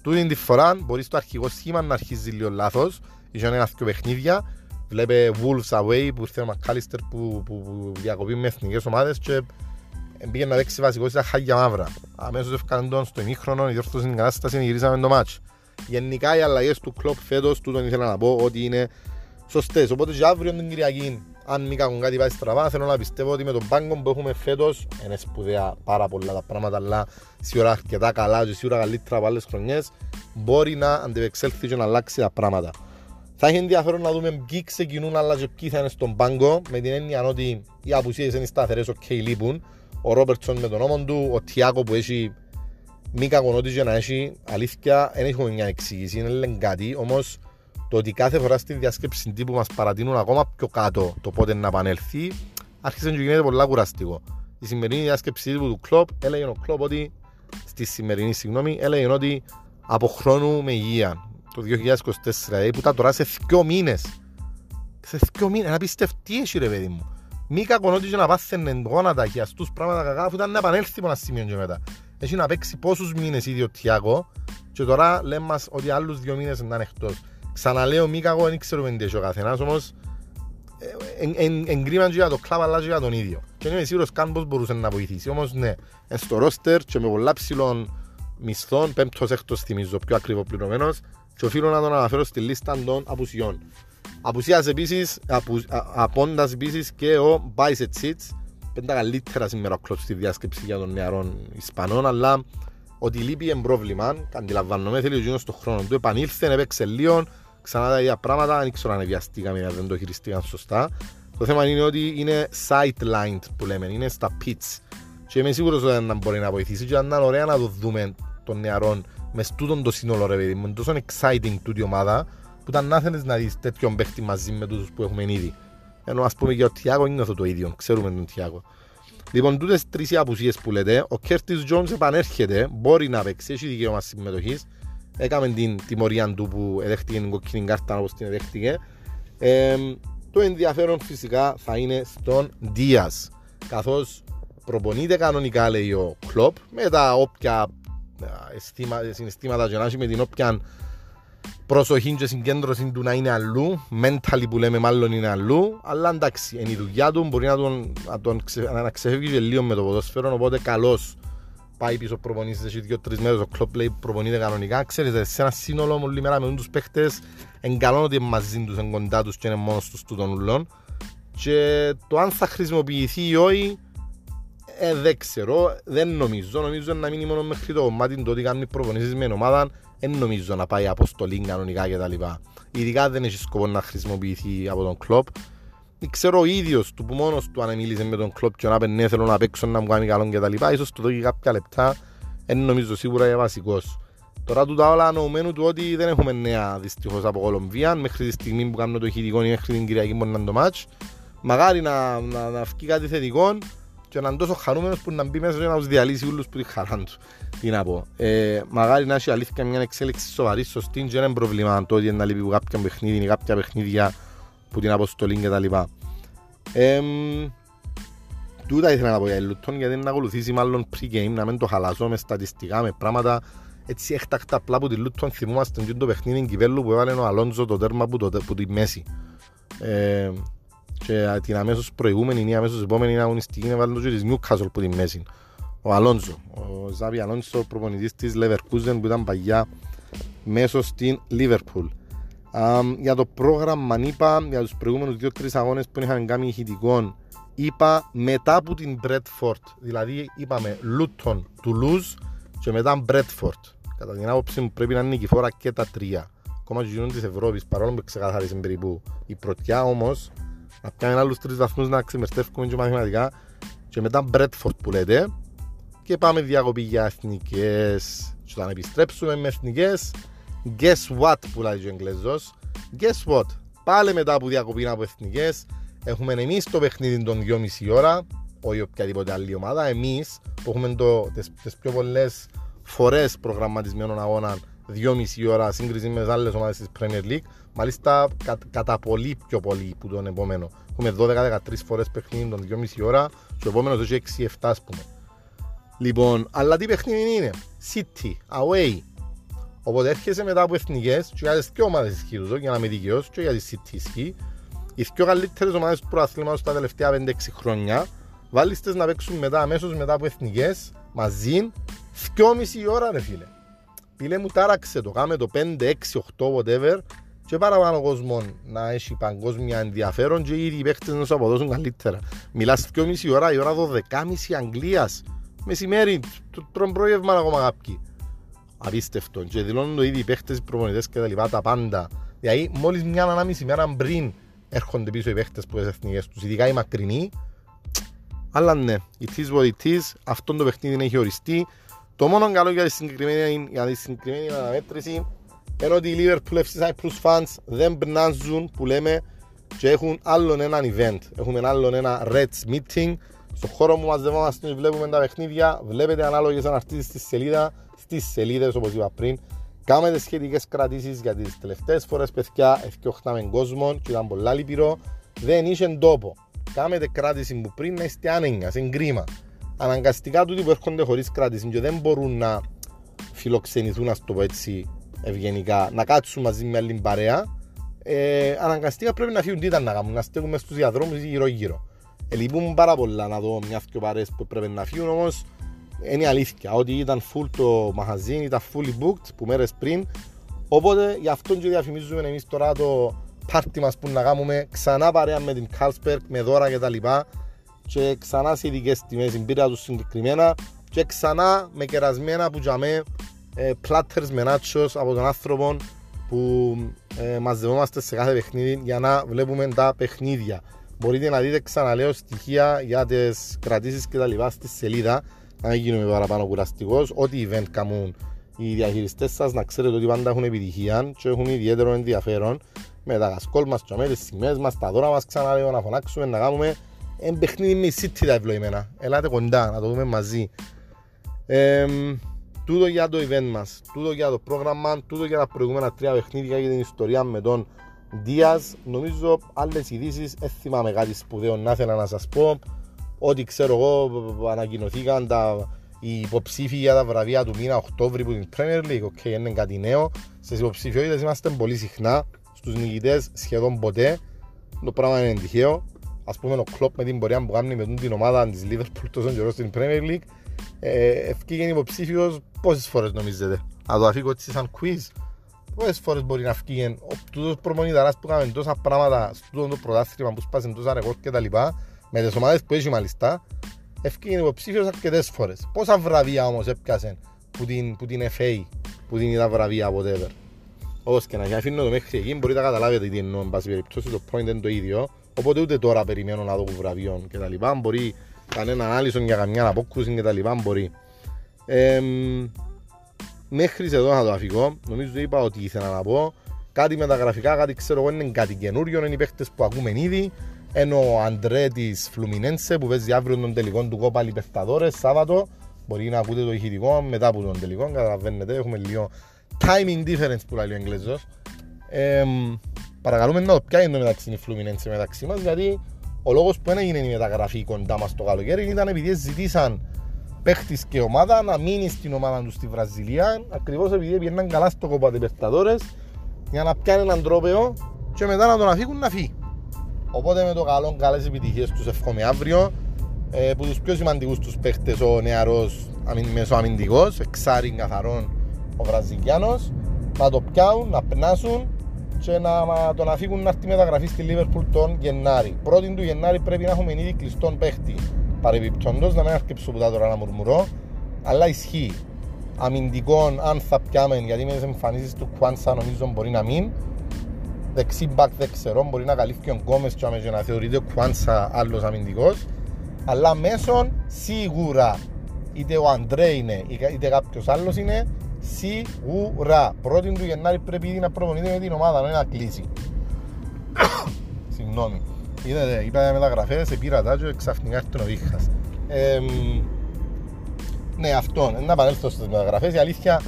Τούτη τη φορά μπορείς στο αρχικό σχήμα να αρχίζει λίγο λάθος, είχε ένα δύο παιχνίδια, βλέπε Wolves away που ήρθε ο Μακάλιστερ που, που, που διακοπεί με εθνικές ομάδες και πήγε να παίξει βασικό στα χάγια μαύρα. Αμέσως έφκανε τον στο ημίχρονο, η διόρθωση την κατάσταση και γυρίσαμε το μάτς. Γενικά οι αλλαγές του Κλοπ φέτος, τούτον ήθελα να πω ότι είναι σωστές. Οπότε και αύριο την Κυριακή, αν μην κάνουν κάτι πάει στραβά, θέλω να πιστεύω ότι με τον πάγκο που έχουμε φέτος, είναι σπουδαία πάρα πολλά τα πράγματα, αλλά σίγουρα αρκετά καλά και σίγουρα καλύτερα από άλλες χρονιές, μπορεί να αντιπεξέλθει και να αλλάξει τα πράγματα. Θα έχει ενδιαφέρον να δούμε ποιοι ξεκινούν αλλά και ποιοι θα είναι στον πάγκο με την έννοια ότι οι απουσίες είναι σταθερές, οκ, okay, λείπουν. Ο Ρόμπερτσον με τον ώμο του, ο Τιάγκο που έχει μη κακονότη για να έχει αλήθεια, δεν έχουμε μια εξήγηση, είναι λένε κάτι, όμως το ότι κάθε φορά στη διάσκεψη τύπου μας παρατείνουν ακόμα πιο κάτω το πότε να επανέλθει, άρχισε και γίνεται πολλά κουραστικό. Η σημερινή διάσκεψη τύπου του Κλόπ έλεγε ο Κλόπ ότι, στη σημερινή συγγνώμη, έλεγε ότι από χρόνου με υγεία το 2024, δηλαδή που ήταν τώρα σε δύο μήνες. Σε δύο μήνες, να πιστεύω τι έχει ρε παιδί μου. Μη κακονότι και να πάθαινε γόνατα και αστούς πράγματα κακά, αφού ήταν να επανέλθει από ένα σημείο και μετά. Έχει να παίξει πόσους μήνες ήδη ο Τιάκο και τώρα λέμε μας ότι άλλους δύο μήνες να είναι εκτός. Ξαναλέω μη κακό, δεν ξέρουμε τι έχει ο καθένας, όμως εγκρίμαν και για το κλαμπ αλλά και για τον ίδιο. Και είμαι σίγουρος καν πώς μπορούσε να βοηθήσει. Όμως ναι, στο ρόστερ και με πολλά ψηλών μισθών, πέμπτος έκτος θυμίζω, πιο ακριβό πληρωμένος, και οφείλω να τον αναφέρω στη λίστα των απουσιών. Απουσίας επίσης, απου, απόντας επίσης και ο Μπάισετ Σίτς, πέντα καλύτερα σήμερα ο κλόπ στη διάσκεψη για των νεαρών Ισπανών, αλλά ότι λείπει είναι πρόβλημα, αντιλαμβάνομαι, θέλει ο Γίνος στον χρόνο του, επανήλθε, έπαιξε λίγο, ξανά τα ίδια πράγματα, δεν ξέρω αν βιαστήκαμε, δεν το χειριστήκαν σωστά. Το θέμα είναι ότι είναι sidelined που λέμε, είναι στα pits. Και είμαι σίγουρος ότι δεν μπορεί να βοηθήσει και αν είναι ωραία να το δούμε των νεαρών μες τούτον το σύνολο ρε παιδί μου. Είναι τόσο exciting τούτη ομάδα που ήταν να θέλεις να δεις τέτοιον παίχτη μαζί με τους που έχουμε ήδη. Ενώ ας πούμε για ο Τιάκο είναι αυτό το ίδιο, ξέρουμε τον Τιάκο. Λοιπόν, τούτες τρεις οι απουσίες που λέτε, ο Κέρτις Τζόνς επανέρχεται, μπορεί να παίξει, έχει δικαίωμα συμμετοχής. Έκαμε την τιμωρία του που εδέχτηκε την κοκκίνη κάρτα όπως την εδέχτηκε. Ε, το ενδιαφέρον φυσικά θα είναι στον Δίας, καθώς προπονείται κανονικά λέει ο Κλόπ με τα όποια συναισθήματα και να έχει με την όποια προσοχή και συγκέντρωση του να είναι αλλού, mentally που λέμε μάλλον είναι αλλού, αλλά εντάξει, είναι η δουλειά του, μπορεί να τον, να τον ξε, να ξεφεύγει και λίγο με το ποδόσφαιρο, οπότε καλώς πάει πίσω προπονήσεις έχει δύο-τρεις μέρες, ο κλόπ λέει προπονείται κανονικά, ξέρετε, σε ένα σύνολο όλη μέρα με τους παίχτες, είναι καλό ότι είναι μαζί τους, είναι κοντά τους και είναι μόνος τους του των ουλών. Και το αν θα χρησιμοποιηθεί ή όχι, ε, δεν ξέρω, δεν νομίζω. Νομίζω να μείνει μόνο μέχρι το κομμάτι το ότι κάνει προπονήσεις με ομάδα. Δεν νομίζω να πάει αποστολή κανονικά κτλ. Ειδικά δεν έχει σκοπό να χρησιμοποιηθεί από τον κλοπ. Ξέρω ο ίδιος του που μόνος του αν μίλησε με τον κλοπ και να πει ναι, θέλω να παίξω να μου κάνει καλό κτλ. σω το δώσει κάποια λεπτά. Δεν νομίζω σίγουρα για βασικός. Τώρα του τα όλα νοουμένου του ότι δεν έχουμε νέα δυστυχώς από Κολομβία μέχρι τη στιγμή που κάνουμε το ηχητικό ή μέχρι την Κυριακή μπορεί να είναι το μάτς. Μαγάρι να, να, να βγει κάτι θετικό και να είναι τόσο χαρούμενος που να μπει μέσα και να τους διαλύσει όλους που τη χαρά τους. Τι να πω. Ε, μαγάρι να έχει αλήθεια μια εξέλιξη σοβαρή, σωστή και είναι πρόβλημα το ότι να λείπει κάποια παιχνίδι ή κάποια παιχνίδια που την αποστολή και τα λοιπά. Ε, τούτα ήθελα να πω για Λουτών γιατί να ακολουθήσει μάλλον pre-game, να μην το χαλάσω με στατιστικά, με πράγματα έτσι έκτακτα απλά που τη Λουτών θυμούμαστε και το παιχνίδι κυπέλου που έβαλε ο Αλόντζο το τέρμα που, το, που τη μέση. Ε, και την αμέσως προηγούμενη ή αμέσως επόμενη αγωνιστική είναι βάλει το της Newcastle που τη μέση. Ο Αλόνζο, ο Ζάβι Αλόνζο προπονητής της Leverkusen που ήταν παγιά μέσω στην Liverpool. Um, για το πρόγραμμα είπα για τους προηγούμενους 2-3 αγώνες που είχαν κάνει ηχητικών είπα μετά από την Bradford δηλαδή είπαμε Luton, Toulouse και μετά Bradford κατά την άποψη μου πρέπει να είναι νικηφόρα και τα τρία ακόμα και γίνονται της Ευρώπης παρόλο που ξεκαθάρισε περίπου η πρωτιά όμως να κάνουμε άλλους τρεις βαθμούς να ξεμερστεύουμε και μαθηματικά και μετά Bradford που λέτε και πάμε διακοπή για εθνικές. Και όταν επιστρέψουμε με εθνικές, guess what που λέει ο Εγγλέζος. Guess what, πάλι μετά από διακοπή από εθνικές, έχουμε εμείς το παιχνίδι των 2,5 ώρα, όχι οποιαδήποτε άλλη ομάδα. Εμείς που έχουμε τις πιο πολλές φορές προγραμματισμένων αγώνα 2,5 ώρα σύγκριση με άλλες ομάδες της Premier League. Μάλιστα κα, κατά πολύ πιο πολύ που τον επόμενο. Έχουμε 12-13 φορές παιχνίδι των 2,5 ώρα, και ο επόμενος έχει 6-7 ας πούμε. Λοιπόν, αλλά τι παιχνίδι είναι; City, away. Οπότε έρχεσαι μετά από εθνικές, και για τις δύο ομάδες ισχύουν, για να είμαι δικαιό, και για τη City ισχύει. Οι δύο καλύτερες ομάδες του προαθλήματος τα τελευταία 5-6 χρόνια, βάλιστε να παίξουν μετά, αμέσως μετά από εθνικές, μαζί, 2,5 ώρα, ρε φίλε. Φίλε μου τάραξε το, κάμε το 5, 6, 8, whatever, και παραπάνω κόσμος να έχει παγκόσμια ενδιαφέρον και ήδη οι παίχτες να σου αποδώσουν καλύτερα. Μιλάς 2,5 ώρα, η ώρα 12.30 Αγγλίας, μεσημέρι, τρων πρόγευμα ακόμα κάποιοι. Απίστευτο. Και δηλώνουν το ήδη οι παίχτες, οι προπονητές και τα λοιπά, τα πάντα. Δηλαδή, μόλις μια ανάμιση μέρα πριν έρχονται πίσω οι παίχτες που είναι εθνικές τους, ειδικά οι μακρινοί. Αλλά ναι, it is what it is, αυτό το παιχνίδι έχει οριστεί. Το μόνο καλό για τη συγκεκριμένη, για τη συγκεκριμένη αναμέτρηση είναι ότι οι Liverpool FC Cyprus fans δεν πνάζουν που λέμε και έχουν άλλον ένα event. Έχουμε άλλον ένα Reds meeting στο χώρο μου μαζευόμαστε, βλέπουμε τα παιχνίδια, βλέπετε ανάλογες αναρτήσεις στη σελίδα, στις σελίδες όπως είπα πριν. Κάμετε σχετικές κρατήσεις για τις τελευταίες φορές παιδιά, ευκαιοχτάμε κόσμο και ήταν πολλά λυπηρό. Δεν είχε τόπο. Κάμετε κράτηση που πριν να είστε άνεγγα, σε κρίμα. Αναγκαστικά τούτοι που έρχονται χωρίς κράτηση και δεν μπορούν να φιλοξενηθούν, να το πω έτσι ευγενικά, να κάτσουν μαζί με άλλη παρέα, ε, αναγκαστικά πρέπει να φύγουν τι ήταν να κάνουν, να στέκουμε στους διαδρόμους γύρω γύρω. Ελείπουν πάρα πολλά να δω μιας δυο παρέες που πρέπει να φύγουν όμως είναι η αλήθεια ότι ήταν full το μαχαζίν, ήταν fully booked που μέρες πριν. Οπότε γι' αυτό και διαφημίζουμε εμείς τώρα το πάρτι μας που να κάνουμε ξανά παρέα με την Carlsberg με δώρα και τα λοιπά. Και ξανά σε ειδικές τιμές την πήρα τους συγκεκριμένα. Και ξανά με κερασμένα που τζαμέ ε, platters με nachos από τον άνθρωπο που ε, μαζευόμαστε σε κάθε παιχνίδι για να βλέπουμε τα παιχνίδια. Μπορείτε να δείτε ξαναλέω στοιχεία για τις κρατήσεις και τα λοιπά στη σελίδα. Να μην γίνουμε παραπάνω κουραστικός. Ό,τι event κάνουν οι διαχειριστές σας, να ξέρετε ότι πάντα έχουν επιτυχία και έχουν ιδιαίτερο ενδιαφέρον με τα κασκόλ μας, με τις σημαίες μας, τα δώρα μας. Ξαναλέω να φωνάξουμε, να κάνουμε ένα παιχνίδι με city τα ευλογημένα. Ελάτε κοντά να το δούμε μαζί. Ε, τούτο για το event μας, τούτο για το πρόγραμμα, τούτο για τα προηγούμενα τρία παιχνίδια για την ιστορία με τον Ντίας, νομίζω άλλες ειδήσεις, δεν θυμάμαι κάτι σπουδαίο να ήθελα να σας πω. Ό,τι ξέρω εγώ, ανακοινωθήκαν τα, οι υποψήφοι για τα βραβεία του μήνα Οκτώβρη που την Premier League. Οκ, okay, είναι κάτι νέο. Στις υποψηφιότητες είμαστε πολύ συχνά. Στους νικητές σχεδόν ποτέ. Το πράγμα είναι τυχαίο. Α πούμε, ο Κλοπ με την πορεία που κάνει με την ομάδα της Liverpool τόσο καιρό στην Premier League. Ε, ευκήγεν υποψήφιος πόσες φορές νομίζετε; Να το αφήγω έτσι σαν quiz. Πόσες φορές μπορεί να φύγει ο τούτος προμονηταράς που κάνουν τόσα πράγματα στο το πρωτάθλημα που σπάσουν τόσα ρεκόρ και τα λοιπά με τις ομάδες που έχει μάλιστα ευκήγε υποψήφιος αρκετές φορές. Πόσα βραβεία όμως έπιασε που την, που την FA που την είδα βραβεία whatever. Όπως και να και αφήνω το μέχρι εκεί μπορείτε να καταλάβετε τι εννοώ εν πάση περιπτώσει το point είναι το ίδιο οπότε ούτε τώρα περιμένω να δω βραβείων και τα λοιπά μπορεί κανένα ανάλυση για καμιά απόκρουση και τα λοιπά μπορεί. Ε, Μέχρι εδώ να το αφηγώ. Νομίζω είπα ότι ήθελα να πω. Κάτι με τα γραφικά, κάτι ξέρω εγώ είναι κάτι καινούριο. Είναι οι παίχτε που ακούμε ήδη. Ενώ ο Αντρέ της Φλουμινένσε που παίζει αύριο τον τελικό του Κόπα Λιπερταδόρε Σάββατο. Μπορεί να ακούτε το ηχητικό μετά από τον τελικό. Καταλαβαίνετε, έχουμε λίγο timing difference που λέει ο Εγγλέζος. Ε, παρακαλούμε να το πιάνει το μεταξύ η Φλουμινένσε μεταξύ μας γιατί ο λόγος που έγινε η μεταγραφή κοντά μας το καλοκαίρι ήταν επειδή ζητήσαν παίχτης και ομάδα να μείνει στην ομάδα τους στη Βραζιλία ακριβώς επειδή πήγαιναν καλά στο κόπα Περταδόρες για να πιάνει έναν τρόπαιο και μετά να τον αφήγουν να φύγει. Οπότε με το καλό καλές επιτυχίες τους εύχομαι αύριο ε, που τους πιο σημαντικούς τους παίχτες ο νεαρός μεσοαμυντικός εξάρι καθαρόν ο Βραζιλιάνος να το πιάουν, να περνάσουν και να τον αφήγουν να έρθει μεταγραφή στη Λίβερπουλ τον Γενάρη. Πρώτη του Γενάρη πρέπει να έχουμε ήδη κλειστόν παίχτη. Παρεμπιπτόντως, να μην αρκεψω που τα τώρα να μουρμουρώ, αλλά ισχύει. Αμυντικών, αν θα πιάμε, γιατί με τις εμφανίσεις του Κουάνσα νομίζω μπορεί να μην. Δεξί μπακ δεν ξέρω, μπορεί να καλύφθει ο Γκόμες και να θεωρείται ο Κουάνσα άλλος αμυντικός. Αλλά μέσον σίγουρα είτε ο Αντρέ είναι είτε κάποιος άλλος είναι, σίγουρα. Πρώτη του Γενάρη πρέπει ήδη να προπονείται με την ομάδα, να να κλείσει. Συγγνώμη. Είδατε, είπα μεταγραφέ, σε πήρα τα και ξαφνικά έρθει ο Βίχας. Ε, ναι, αυτό. Να επανέλθω στις μεταγραφές. Η αλήθεια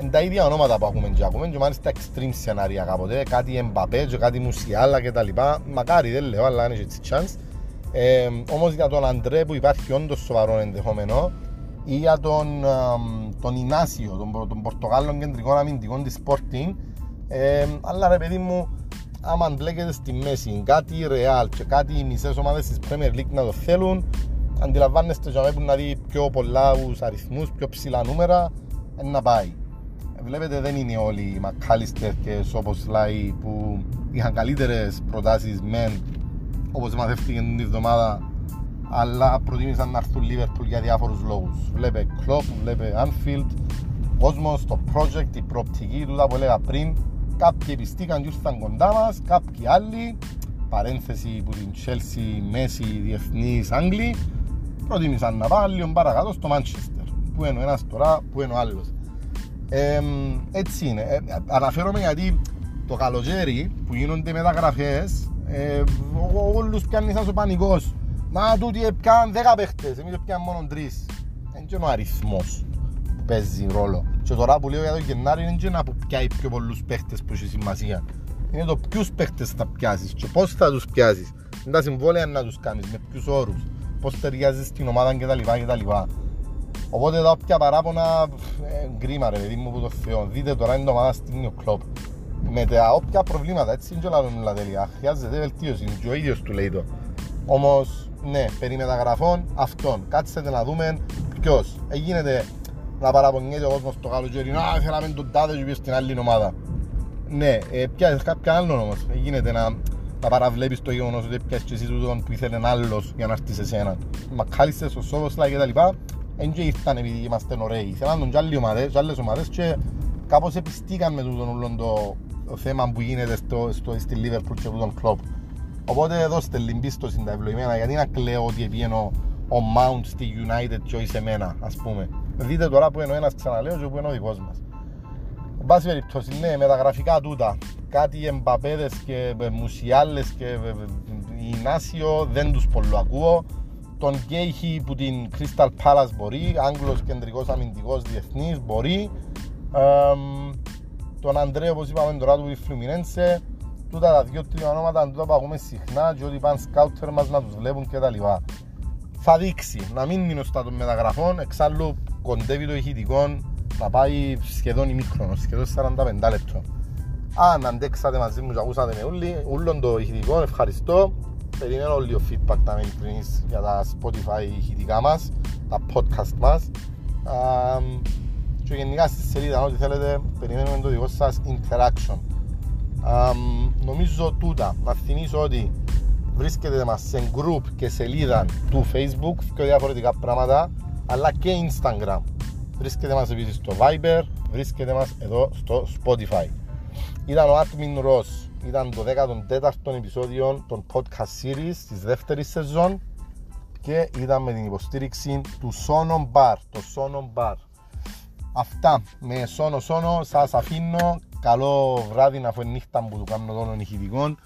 είναι τα ίδια ονόματα που έχουμε και ακούμε και μάλιστα extreme σενάρια κάποτε. Κάτι Εμπαπέ και κάτι Μουσιάλα κτλ. Μακάρι δεν λέω, αλλά είναι έτσι chance. Ε, Όμως για τον Αντρέ που υπάρχει όντως σοβαρό ενδεχόμενο ή για τον, τον Ινάσιο, τον, τον Πορτογάλο κεντρικό αμυντικό της Sporting. Ε, αλλά ρε παιδί μου, άμα μπλέκεται στη μέση κάτι Real και κάτι μισές ομάδες της Premier League να το θέλουν αντιλαμβάνεστε για μένα να δει πιο πολλά αριθμούς, πιο ψηλά νούμερα να πάει. Βλέπετε δεν είναι όλοι οι Μακάλιστερ και όπως λέει που είχαν καλύτερες προτάσεις μεν όπως μαθεύτηκε την εβδομάδα αλλά προτίμησαν να έρθουν Liverpool για διάφορους λόγους. Βλέπε Klopp, βλέπε Anfield, κόσμος, το project, η προοπτική, τούτα που έλεγα πριν Κάποιοι πιστήκαν και ήρθαν κοντά μας, κάποιοι άλλοι, παρένθεση που την Chelsea, Messi, διεθνείς Άγγλοι, προτίμησαν να πάνε λίγο παρακάτω στο Manchester. Που είναι ο ένας τώρα, που είναι ο άλλος. Ε, έτσι είναι. Ε, αναφέρομαι γιατί το καλοκαίρι που γίνονται μεταγραφές, ε, όλους πιάνει σαν ο πανικός. Μα τούτοι πιάνουν 10 παίχτες, εμείς πιάνουν μόνο 3. Είναι ο αριθμός που παίζει ρόλο. Και τώρα που λέω για το Γενάρη είναι και να πιάει πιο πολλούς παίχτες που έχει σημασία. Είναι το ποιους παίχτες θα πιάσεις και πώς θα τους πιάσεις. Είναι τα συμβόλαια να τους κάνεις, με ποιους όρους, πώς ταιριάζεις στην ομάδα κτλ. κτλ. Οπότε εδώ όποια παράπονα ε, γκρίμα ρε παιδί μου που το θεώ. Δείτε τώρα είναι το ομάδα στην Νιο Κλόπ. Με τα όποια προβλήματα, έτσι είναι και όλα όλα τέλεια. Χρειάζεται βελτίωση, και ο ίδιος του λέει το. Όμως, ναι, περί μεταγραφών αυτών. Κάτσετε να δούμε ποιος. Εγίνεται να παραπονιέται ο κόσμος το καλοκαίρι να θέλαμε τον τάδε και στην άλλη ομάδα ναι, ε, πιάσεις κάποιον άλλον όμως. Γίνεται να, να παραβλέπεις το γεγονός ότι πιάσεις και εσύ τούτον που ήθελε άλλος για να έρθεις σε σένα. Μακάλιστες, ο Σόβοσλα και τα λοιπά. Δεν και ήρθαν επειδή είμαστε ωραίοι. Θέλαν τον και άλλοι ομάδες, και άλλες ομάδες και κάπως επιστήκαν με τούτον όλο το, το θέμα που γίνεται στο, στο, στη Liverpool και τούτον κλόπ Οπότε δώστε λυμπίστοση τα ευλογημένα γιατί να κλαίω ότι πήγαινε ο Mount στη United και όχι σε μένα ας πούμε Δείτε τώρα που είναι ο ένας ξαναλέω και που είναι ο δικός μας. Εν πάση περιπτώσει, ναι, με τα γραφικά τούτα, κάτι εμπαπέδες και μουσιάλες και Ινάσιο δεν τους πολύ ακούω. Τον Γκέιχη που την Crystal Palace μπορεί, Άγγλος κεντρικός αμυντικός διεθνής μπορεί. Ε, τον Αντρέο όπως είπαμε τώρα του τη Φλουμινένσε. Τούτα τα δυο-τρία ονόματα τούτα που ακούμε συχνά και ότι πάνε σκάουτερ μας να τους βλέπουν κτλ. Θα δείξει να μην μείνω στα των μεταγραφών, εξάλλου κοντεύει το ηχητικό να πάει σχεδόν ημίχρονος, σχεδόν 45 λεπτό. Αν αντέξατε μαζί μου και ακούσατε με όλοι, ούλον το ηχητικό, ευχαριστώ. Περιμένω όλοι το feedback να με για τα Spotify ηχητικά μας, τα podcast μας. Και γενικά στη σελίδα, ό,τι θέλετε, περιμένουμε το δικό σας interaction. Um, νομίζω τούτα, να θυμίσω ότι βρίσκεται μας σε group και σελίδα του facebook και διαφορετικά πράγματα αλλά και Instagram. Βρίσκεται μας επίσης στο Viber, βρίσκεται μας εδώ στο Spotify. Ήταν ο Admin Ross, ήταν το 14ο επεισόδιο των podcast series της δεύτερης σεζόν και ήταν με την υποστήριξη του Sono Bar, το Sono Bar. Αυτά με Sono Sono σας αφήνω. Καλό βράδυ να φωνή νύχτα που του κάνω των ηχητικών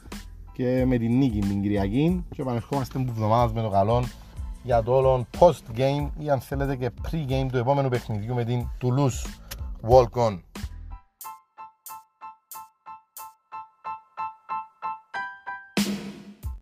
και με την νίκη την Κυριακή και επανερχόμαστε που εβδομάδας με το καλό για το όλο post game ή αν θέλετε και pre game του επόμενου παιχνιδιού με την Toulouse Walk On.